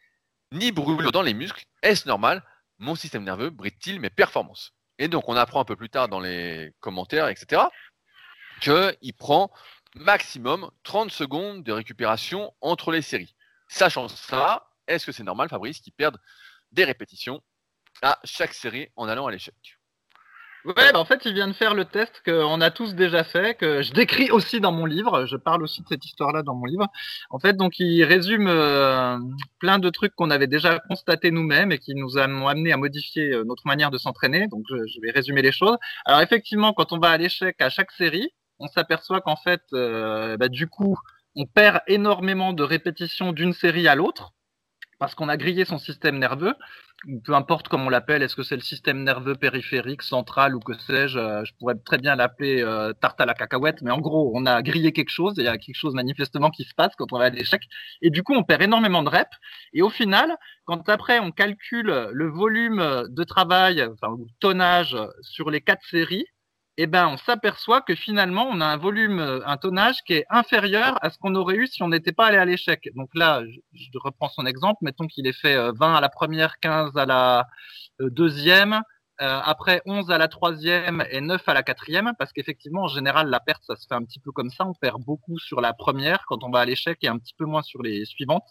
ni brûlure dans les muscles. Est-ce normal? Mon système nerveux bride-t-il mes performances? Et donc, on apprend un peu plus tard dans les commentaires, etc., qu'il prend maximum 30 secondes de récupération entre les séries. Sachant ça, est-ce que c'est normal, Fabrice, qu'ils perdent des répétitions à chaque série en allant à l'échec?
Ouais, bah en fait, il vient de faire le test qu'on a tous déjà fait, que je décris aussi dans mon livre. Je parle aussi de cette histoire-là dans mon livre. En fait, donc, il résume euh, plein de trucs qu'on avait déjà constatés nous-mêmes et qui nous ont amené à modifier euh, notre manière de s'entraîner. Donc, je, vais résumer les choses. Alors, effectivement, quand on va à l'échec à chaque série, on s'aperçoit qu'en fait, euh, bah, du coup, on perd énormément de répétitions d'une série à l'autre parce qu'on a grillé son système nerveux. Peu importe comment on l'appelle, est-ce que c'est le système nerveux périphérique, central ou que sais-je, euh, je pourrais très bien l'appeler euh, tarte à la cacahuète, mais en gros, on a grillé quelque chose, et il y a quelque chose manifestement qui se passe quand on va à l'échec, et du coup, on perd énormément de reps, et au final, quand après on calcule le volume de travail, enfin, ou tonnage sur les quatre séries, eh ben, on s'aperçoit que finalement, on a un volume, un tonnage qui est inférieur à ce qu'on aurait eu si on n'était pas allé à l'échec. Donc là, je, reprends son exemple. Mettons qu'il ait fait 20 à la première, 15 à la deuxième, euh, après 11 à la troisième et 9 à la quatrième, parce qu'effectivement, en général, la perte, ça se fait un petit peu comme ça. On perd beaucoup sur la première quand on va à l'échec et un petit peu moins sur les suivantes.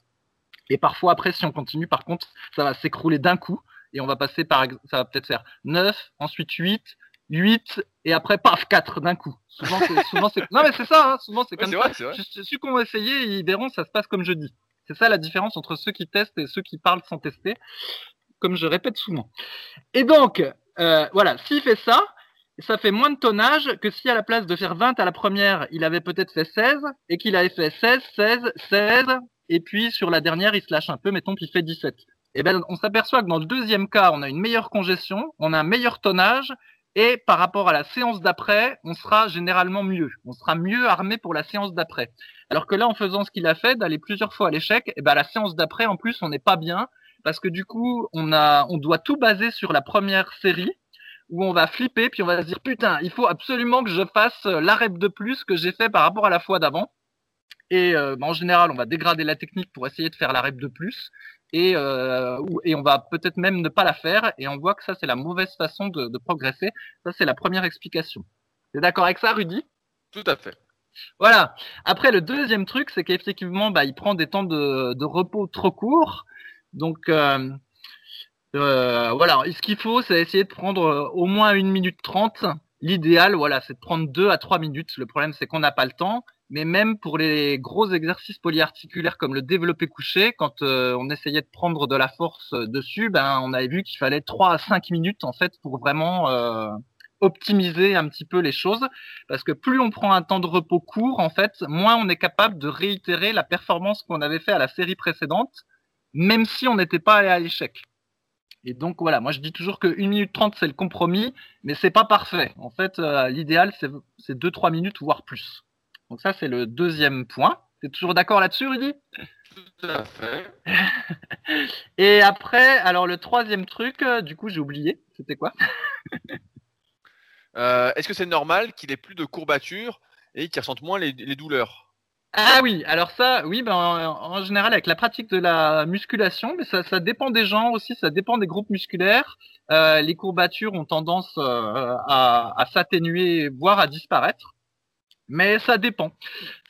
Et parfois, après, si on continue, par contre, ça va s'écrouler d'un coup et on va passer par, ça va peut-être faire 9, ensuite 8, 8 et après paf 4 d'un coup. Souvent c'est souvent c'est non mais c'est ça hein, souvent c'est comme
ouais,
ça.
Vrai, vrai.
Ceux qui ont essayé, ils verront ça se passe comme je dis. C'est ça la différence entre ceux qui testent et ceux qui parlent sans tester comme je répète souvent. Et donc euh, voilà, s'il fait ça, ça fait moins de tonnage que si à la place de faire 20 à la première, il avait peut-être fait 16 et qu'il avait fait 16 16 16 et puis sur la dernière, il se lâche un peu, mettons qu'il fait 17. Et ben on s'aperçoit que dans le deuxième cas, on a une meilleure congestion, on a un meilleur tonnage et par rapport à la séance d'après, on sera généralement mieux. On sera mieux armé pour la séance d'après. Alors que là, en faisant ce qu'il a fait, d'aller plusieurs fois à l'échec, et eh ben la séance d'après, en plus, on n'est pas bien parce que du coup, on a, on doit tout baser sur la première série où on va flipper puis on va se dire putain, il faut absolument que je fasse l'arrêt de plus que j'ai fait par rapport à la fois d'avant. Et euh, bah, en général, on va dégrader la technique pour essayer de faire la rep de plus. Et, euh, et on va peut-être même ne pas la faire. Et on voit que ça, c'est la mauvaise façon de, de progresser. Ça, c'est la première explication. T'es d'accord avec ça, Rudy?
Tout à fait.
Voilà. Après, le deuxième truc, c'est qu'effectivement, bah, il prend des temps de, de repos trop courts. Donc, euh, euh, voilà. ce qu'il faut, c'est essayer de prendre au moins une minute trente. L'idéal, voilà, c'est de prendre deux à trois minutes. Le problème, c'est qu'on n'a pas le temps mais même pour les gros exercices polyarticulaires comme le développé couché, quand euh, on essayait de prendre de la force dessus, ben on avait vu qu'il fallait 3 à 5 minutes en fait pour vraiment euh, optimiser un petit peu les choses, parce que plus on prend un temps de repos court, en fait, moins on est capable de réitérer la performance qu'on avait fait à la série précédente, même si on n'était pas allé à l'échec. Et donc voilà, moi je dis toujours que 1 minute 30 c'est le compromis, mais c'est pas parfait. En fait, euh, l'idéal c'est 2-3 minutes voire plus. Donc ça, c'est le deuxième point. Tu es toujours d'accord là-dessus, Rudy?
Tout à fait. [laughs]
Et après, alors le troisième truc, euh, du coup, j'ai oublié. C'était quoi? [laughs]
Euh, Est-ce que c'est normal qu'il ait plus de courbatures et qu'il ressente moins les, douleurs?
Ah oui, alors ça, oui, ben, en, général avec la pratique de la musculation, mais ça, ça dépend des gens aussi, ça dépend des groupes musculaires. Euh, les courbatures ont tendance à, à s'atténuer, voire à disparaître. Mais ça dépend.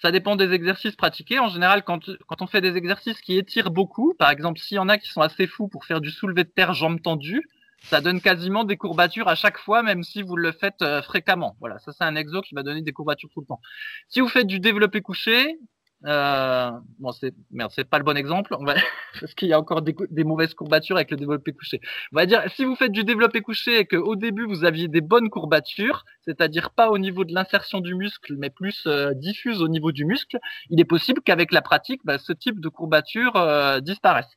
Ça dépend des exercices pratiqués. En général, quand, on fait des exercices qui étirent beaucoup, par exemple, s'il y en a qui sont assez fous pour faire du soulevé de terre jambes tendues, ça donne quasiment des courbatures à chaque fois, même si vous le faites euh, fréquemment. Voilà, ça c'est un exo qui va donner des courbatures tout le temps. Si vous faites du développé couché, euh, bon, c'est merde, c'est pas le bon exemple. On va [laughs] parce qu'il y a encore des, mauvaises courbatures avec le développé couché. On va dire si vous faites du développé couché et que au début vous aviez des bonnes courbatures, c'est-à-dire pas au niveau de l'insertion du muscle, mais plus euh, diffuse au niveau du muscle, il est possible qu'avec la pratique, bah, ce type de courbature euh, disparaisse.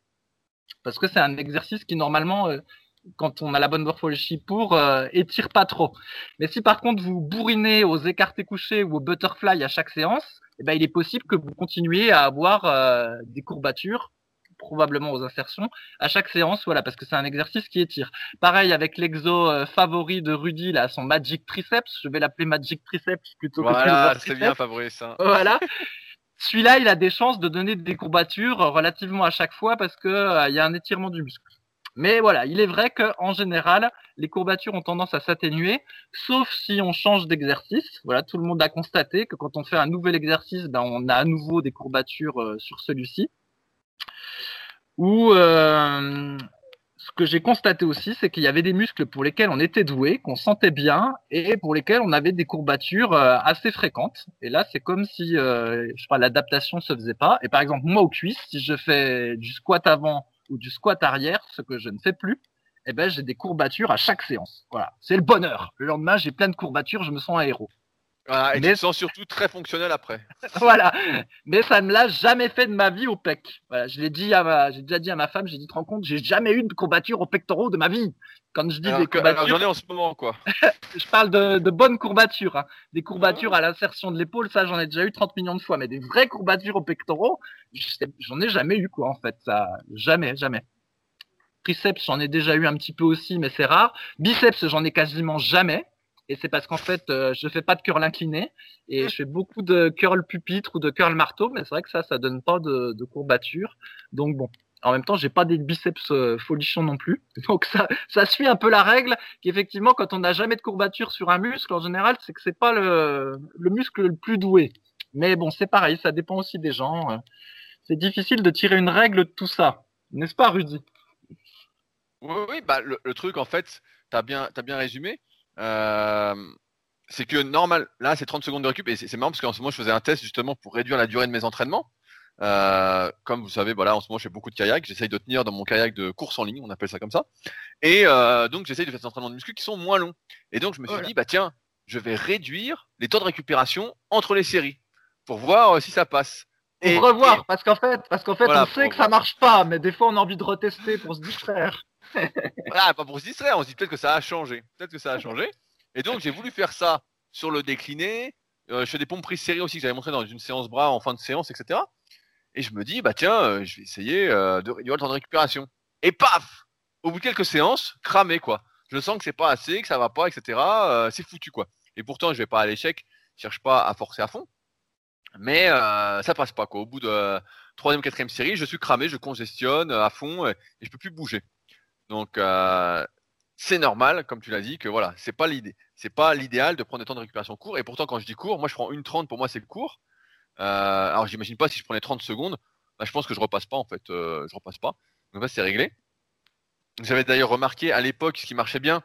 Parce que c'est un exercice qui normalement euh, quand on a la bonne morphologie pour, étire pas trop. Mais si par contre vous bourrinez aux écartés couchés ou au butterfly à chaque séance, eh ben, il est possible que vous continuiez à avoir euh, des courbatures, probablement aux insertions, à chaque séance, voilà, parce que c'est un exercice qui étire. Pareil avec l'exo euh, favori de Rudy, là, son Magic Triceps, je vais l'appeler Magic Triceps plutôt
que Voilà, c'est bien favori ça. [laughs]
Voilà. Celui-là, il a des chances de donner des courbatures relativement à chaque fois parce que euh, il y a un étirement du muscle. Mais voilà, il est vrai qu'en général, les courbatures ont tendance à s'atténuer, sauf si on change d'exercice. Voilà, tout le monde a constaté que quand on fait un nouvel exercice, ben, on a à nouveau des courbatures euh, sur celui-ci. Ou euh, ce que j'ai constaté aussi, c'est qu'il y avait des muscles pour lesquels on était doué, qu'on sentait bien, et pour lesquels on avait des courbatures euh, assez fréquentes. Et là, c'est comme si, je sais pas, l'adaptation se faisait pas. Et par exemple, moi aux cuisses, si je fais du squat avant ou du squat arrière, ce que je ne fais plus, eh ben, j'ai des courbatures à chaque séance. Voilà. C'est le bonheur. Le lendemain, j'ai plein de courbatures, je me sens un héros.
Voilà, et mais... tu te sens surtout très fonctionnel après. [laughs]
voilà. Mais ça ne l'a jamais fait de ma vie au pec. Voilà. Je l'ai dit à ma, j'ai déjà dit à ma femme, j'ai dit, te rends compte, j'ai jamais eu de courbatures au pectoraux de ma vie. Quand je dis des courbatures.
J'en ai en ce moment, quoi. [laughs]
je parle de, de bonnes courbatures, hein. Des courbatures à l'insertion de l'épaule, ça, j'en ai déjà eu 30 millions de fois. Mais des vraies courbatures au pectoraux, j'en ai jamais eu, quoi, en fait. Ça, jamais, jamais. Triceps, j'en ai déjà eu un petit peu aussi, mais c'est rare. Biceps, j'en ai quasiment jamais. Et c'est parce qu'en fait, euh, je fais pas de curl incliné et je fais beaucoup de curl pupitre ou de curl marteau, mais c'est vrai que ça, ça donne pas de, de courbature. Donc bon, en même temps, j'ai pas des biceps euh, folichons non plus. [laughs] Donc ça, ça suit un peu la règle qu'effectivement, quand on n'a jamais de courbature sur un muscle, en général, c'est que c'est pas le, le muscle le plus doué. Mais bon, c'est pareil, ça dépend aussi des gens. Euh. C'est difficile de tirer une règle de tout ça, n'est-ce pas, Rudy?
Oui, bah le, truc en fait, bien, as bien résumé. Euh, c'est que normal, là c'est 30 secondes de récup et c'est marrant parce qu'en ce moment je faisais un test justement pour réduire la durée de mes entraînements. Euh, comme vous savez, voilà, en ce moment je fais beaucoup de kayak, j'essaye de tenir dans mon kayak de course en ligne, on appelle ça comme ça. Et euh, donc j'essaye de faire des entraînements de muscu qui sont moins longs. Et donc je me suis dit, bah tiens, je vais réduire les temps de récupération entre les séries pour voir si ça passe.
Et revoir, parce qu'en fait, parce qu'en fait, on sait que ça marche pas, mais des fois on a envie de retester pour se distraire [laughs]
voilà, pas pour se distraire, on se dit peut-être que ça a changé. Peut-être que ça a changé. Et donc j'ai voulu faire ça sur le décliné, je fais des pompes prises serrées aussi que j'avais montré dans une séance bras en fin de séance, etc. Et je me dis, bah tiens, je vais essayer de réduire le temps de récupération. Et paf Au bout de quelques séances, cramé quoi. Je sens que c'est pas assez, que ça va pas, etc. c'est foutu quoi. Et pourtant, je vais pas à l'échec, je cherche pas à forcer à fond. Mais ça passe pas quoi. Au bout de troisième, quatrième série, je suis cramé, je congestionne à fond et, et je peux plus bouger. Donc c'est normal, comme tu l'as dit, que voilà, c'est pas l'idée, c'est pas l'idéal de prendre des temps de récupération courts. Et pourtant, quand je dis court, moi je prends une 30, pour moi c'est court. Euh, alors j'imagine pas si je prenais 30 secondes, bah, je pense que je repasse pas en fait, euh, je repasse pas. Donc là c'est réglé. J'avais d'ailleurs remarqué à l'époque ce qui marchait bien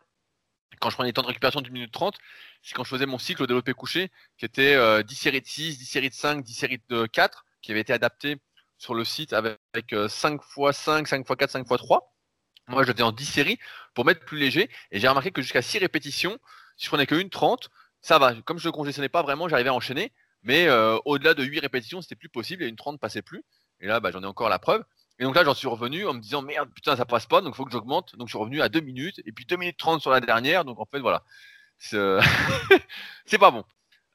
quand je prenais des temps de récupération d'une minute 30, c'est quand je faisais mon cycle au développé couché, qui était 10 euh, séries de 6, 10 séries de 5, 10 séries de 4, qui avait été adapté sur le site avec, 5 x 5, 5 x 4, 5 x 3. Moi, je le faisais en 10 séries pour mettre plus léger. Et j'ai remarqué que jusqu'à 6 répétitions, si je prenais que une 30, ça va. Comme je ne congestionnais pas vraiment, j'arrivais à enchaîner. Mais euh, au-delà de 8 répétitions, c'était plus possible. Et une 30 passait plus. Et là, bah, j'en ai encore la preuve. Et donc là, j'en suis revenu en me disant merde, putain, ça passe pas, donc il faut que j'augmente. Donc je suis revenu à 2 minutes. Et puis 2 minutes 30 sur la dernière. Donc en fait, voilà. C'est [laughs] pas bon.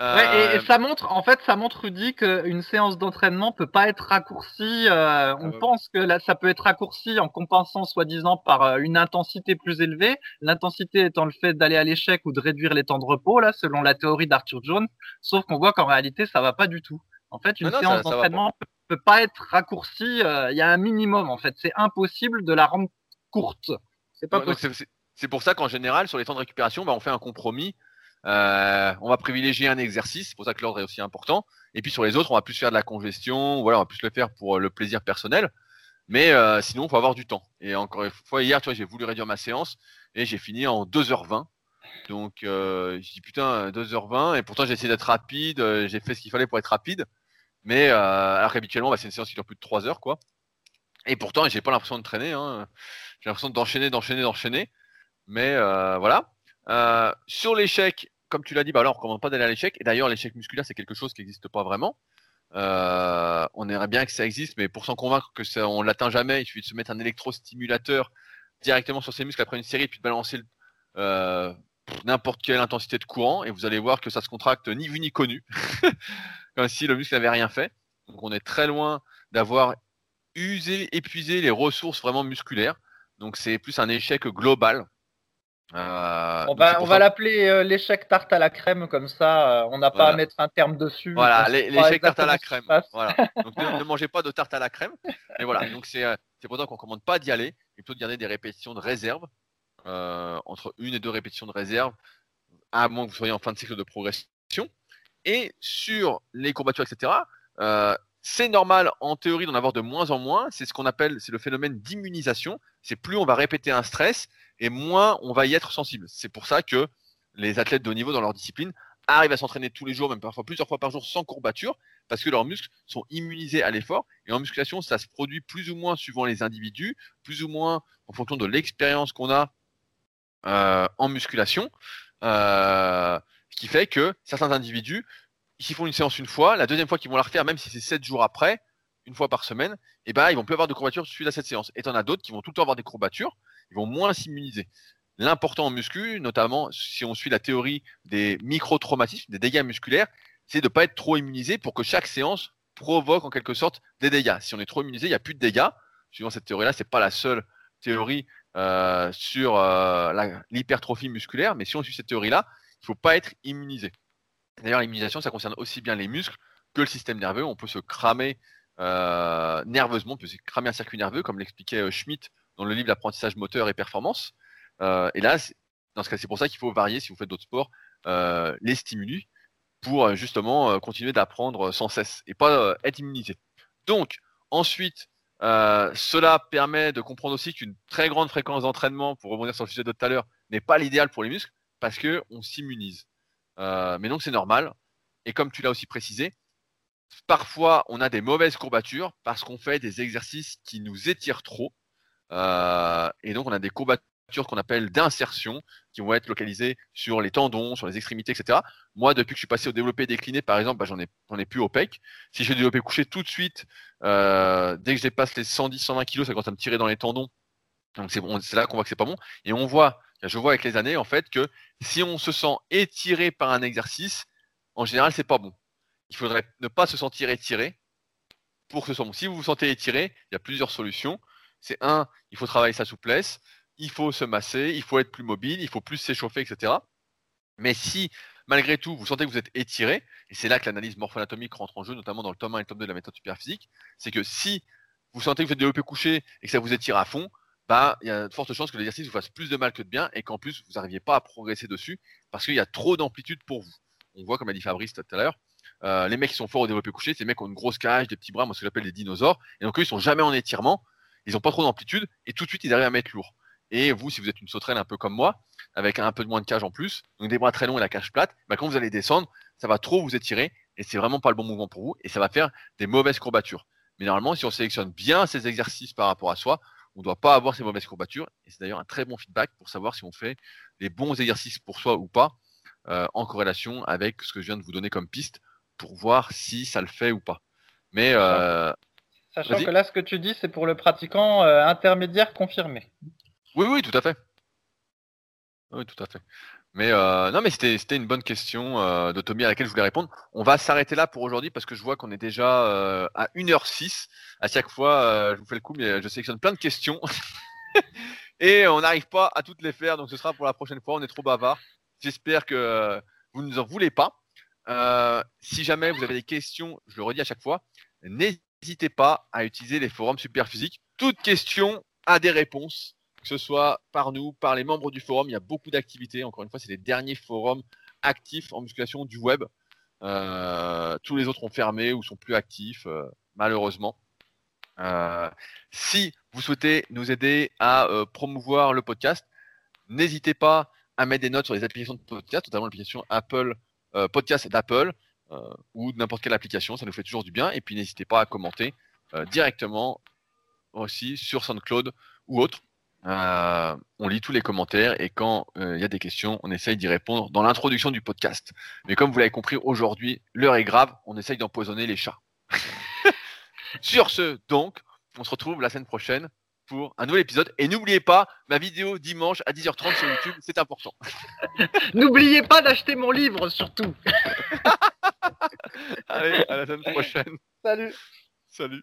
Ouais, et, ça montre, en fait, ça montre Rudy qu'une séance d'entraînement peut pas être raccourcie. Euh, on ah pense que là, ça peut être raccourci en compensant soi-disant par euh, une intensité plus élevée. L'intensité étant le fait d'aller à l'échec ou de réduire les temps de repos, là, selon la théorie d'Arthur Jones. Sauf qu'on voit qu'en réalité, ça va pas du tout. En fait, une séance d'entraînement peut pas être raccourcie. Euh, il y a un minimum, en fait. C'est impossible de la rendre courte. C'est pas possible.
C'est pour ça qu'en général, sur les temps de récupération, bah, on fait un compromis euh, on va privilégier un exercice, c'est pour ça que l'ordre est aussi important. Et puis sur les autres, on va plus faire de la congestion, on va plus le faire pour le plaisir personnel. Mais euh, sinon, il faut avoir du temps. Et encore une fois, hier, tu vois, j'ai voulu réduire ma séance et j'ai fini en 2h20. Donc, euh, je dis putain, 2h20. Et pourtant, j'ai essayé d'être rapide, euh, j'ai fait ce qu'il fallait pour être rapide. Mais alors qu'habituellement, bah, c'est une séance qui dure plus de 3 heures, quoi. Et pourtant, j'ai pas l'impression de traîner. Hein. J'ai l'impression d'enchaîner, d'enchaîner, d'enchaîner. Mais voilà. Euh, sur l'échec, comme tu l'as dit, bah là, on ne recommande pas d'aller à l'échec. Et d'ailleurs, l'échec musculaire, c'est quelque chose qui n'existe pas vraiment. Euh, on aimerait bien que ça existe, mais pour s'en convaincre que ça, on l'atteint jamais, il suffit de se mettre un électrostimulateur directement sur ses muscles après une série, puis de balancer euh, n'importe quelle intensité de courant, et vous allez voir que ça se contracte ni vu ni connu, [laughs] comme si le muscle n'avait rien fait. Donc on est très loin d'avoir usé, épuisé les ressources vraiment musculaires. Donc c'est plus un échec global.
Euh, on va, on va l'appeler euh, l'échec tarte à la crème, comme ça, euh, on n'a pas à mettre un terme dessus.
Voilà, l'échec tarte à la crème. Voilà. Donc ne, mangez pas de tarte à la crème. Et voilà, donc c'est pour ça qu'on ne commande pas d'y aller, et plutôt de garder des répétitions de réserve, entre une et deux répétitions de réserve, à moins que vous soyez en fin de cycle de progression. Et sur les courbatures, etc., c'est normal en théorie d'en avoir de moins en moins. C'est ce qu'on appelle, c'est le phénomène d'immunisation. C'est plus on va répéter un stress et moins on va y être sensible. C'est pour ça que les athlètes de haut niveau dans leur discipline arrivent à s'entraîner tous les jours, même parfois plusieurs fois par jour sans courbature, parce que leurs muscles sont immunisés à l'effort. Et en musculation, ça se produit plus ou moins suivant les individus, plus ou moins en fonction de l'expérience qu'on a euh, en musculation. Euh, ce qui fait que certains individus, s'ils font une séance une fois, la deuxième fois qu'ils vont la refaire, même si c'est 7 jours après, une fois par semaine, et eh ben, ils vont plus avoir de courbatures suite à cette séance. Et en as d'autres qui vont tout le temps avoir des courbatures, ils vont moins s'immuniser. L'important en muscu, notamment si on suit la théorie des micro-traumatismes, des dégâts musculaires, c'est de ne pas être trop immunisé pour que chaque séance provoque en quelque sorte des dégâts. Si on est trop immunisé, il n'y a plus de dégâts. Suivant cette théorie-là, ce n'est pas la seule théorie euh, sur euh, l'hypertrophie musculaire, mais si on suit cette théorie-là, il ne faut pas être immunisé. D'ailleurs, l'immunisation, ça concerne aussi bien les muscles que le système nerveux. On peut se cramer euh, nerveusement, on peut se cramer un circuit nerveux, comme l'expliquait Schmitt dans le livre L'apprentissage moteur et performance. Euh, et là, dans ce cas, c'est pour ça qu'il faut varier, si vous faites d'autres sports, euh, les stimuli pour euh, justement continuer d'apprendre sans cesse et pas être immunisé. Donc, ensuite, cela permet de comprendre aussi qu'une très grande fréquence d'entraînement, pour rebondir sur le sujet de tout à l'heure, n'est pas l'idéal pour les muscles parce qu'on s'immunise. Mais donc, c'est normal. Et comme tu l'as aussi précisé, parfois, on a des mauvaises courbatures parce qu'on fait des exercices qui nous étirent trop euh, et donc, on a des courbatures qu'on appelle d'insertion, qui vont être localisées sur les tendons, sur les extrémités, etc. Moi, depuis que je suis passé au développé décliné, par exemple, bah, j'en ai, plus au pec. Si j'ai développé couché tout de suite, euh, dès que je dépasse les 110-120 kg, ça commence à me tirer dans les tendons. Donc c'est là qu'on voit que c'est pas bon. Et on voit, je vois avec les années en fait que si on se sent étiré par un exercice, en général, c'est pas bon. Il faudrait ne pas se sentir étiré pour que ce soit bon. Si vous vous sentez étiré, il y a plusieurs solutions. C'est un, il faut travailler sa souplesse, il faut se masser, il faut être plus mobile, il faut plus s'échauffer, etc. Mais si malgré tout vous sentez que vous êtes étiré, et c'est là que l'analyse morpho-anatomique rentre en jeu, notamment dans le tome 1 et le tome 2 de la méthode superphysique, c'est que si vous sentez que vous êtes développé couché et que ça vous étire à fond, bah, il y a de fortes chances que l'exercice vous fasse plus de mal que de bien et qu'en plus vous n'arriviez pas à progresser dessus parce qu'il y a trop d'amplitude pour vous. On voit, comme a dit Fabrice tout à l'heure, euh, les mecs qui sont forts au développé couché, c'est mecs qui ont une grosse cage, des petits bras, moi ce que j'appelle des dinosaures, et donc eux ils sont jamais en étirement, ils n'ont pas trop d'amplitude et tout de suite ils arrivent à mettre lourd. Et vous, si vous êtes une sauterelle un peu comme moi, avec un peu de moins de cage en plus, donc des bras très longs et la cage plate, bah, quand vous allez descendre, ça va trop vous étirer et c'est vraiment pas le bon mouvement pour vous et ça va faire des mauvaises courbatures. Mais normalement, si on sélectionne bien ces exercices par rapport à soi, on ne doit pas avoir ces mauvaises courbatures. Et c'est d'ailleurs un très bon feedback pour savoir si on fait les bons exercices pour soi ou pas, euh, en corrélation avec ce que je viens de vous donner comme piste, pour voir si ça le fait ou pas. Mais euh,
sachant que là, ce que tu dis, c'est pour le pratiquant euh, intermédiaire confirmé.
Oui, oui, tout à fait. Oui, tout à fait. Mais euh, non, mais c'était une bonne question euh, de Tommy à laquelle je voulais répondre. On va s'arrêter là pour aujourd'hui parce que je vois qu'on est déjà euh, à 1h06. À chaque fois, je vous fais le coup, mais je sélectionne plein de questions. [laughs] Et on n'arrive pas à toutes les faire, donc ce sera pour la prochaine fois. On est trop bavard. J'espère que vous ne nous en voulez pas. si jamais vous avez des questions, je le redis à chaque fois, n'hésitez pas à utiliser les forums super physiques. Toute question a des réponses que ce soit par nous, par les membres du forum. Il y a beaucoup d'activités. Encore une fois, c'est les derniers forums actifs en musculation du web. Euh, tous les autres ont fermé ou sont plus actifs, euh, malheureusement. Euh, si vous souhaitez nous aider à promouvoir le podcast, n'hésitez pas à mettre des notes sur les applications de podcast, notamment l'application Apple Podcast d'Apple ou n'importe quelle application. Ça nous fait toujours du bien. Et puis n'hésitez pas à commenter directement aussi sur SoundCloud ou autre. Euh, on lit tous les commentaires et quand euh, il y a des questions, on essaye d'y répondre dans l'introduction du podcast. Mais comme vous l'avez compris, aujourd'hui, l'heure est grave, on essaye d'empoisonner les chats. [laughs] Sur ce, donc, on se retrouve la semaine prochaine pour un nouvel épisode. Et n'oubliez pas, ma vidéo dimanche à 10h30 sur YouTube, c'est important. [laughs]
n'oubliez pas d'acheter mon livre, surtout. [laughs]
Allez, à la semaine prochaine.
Salut.
Salut.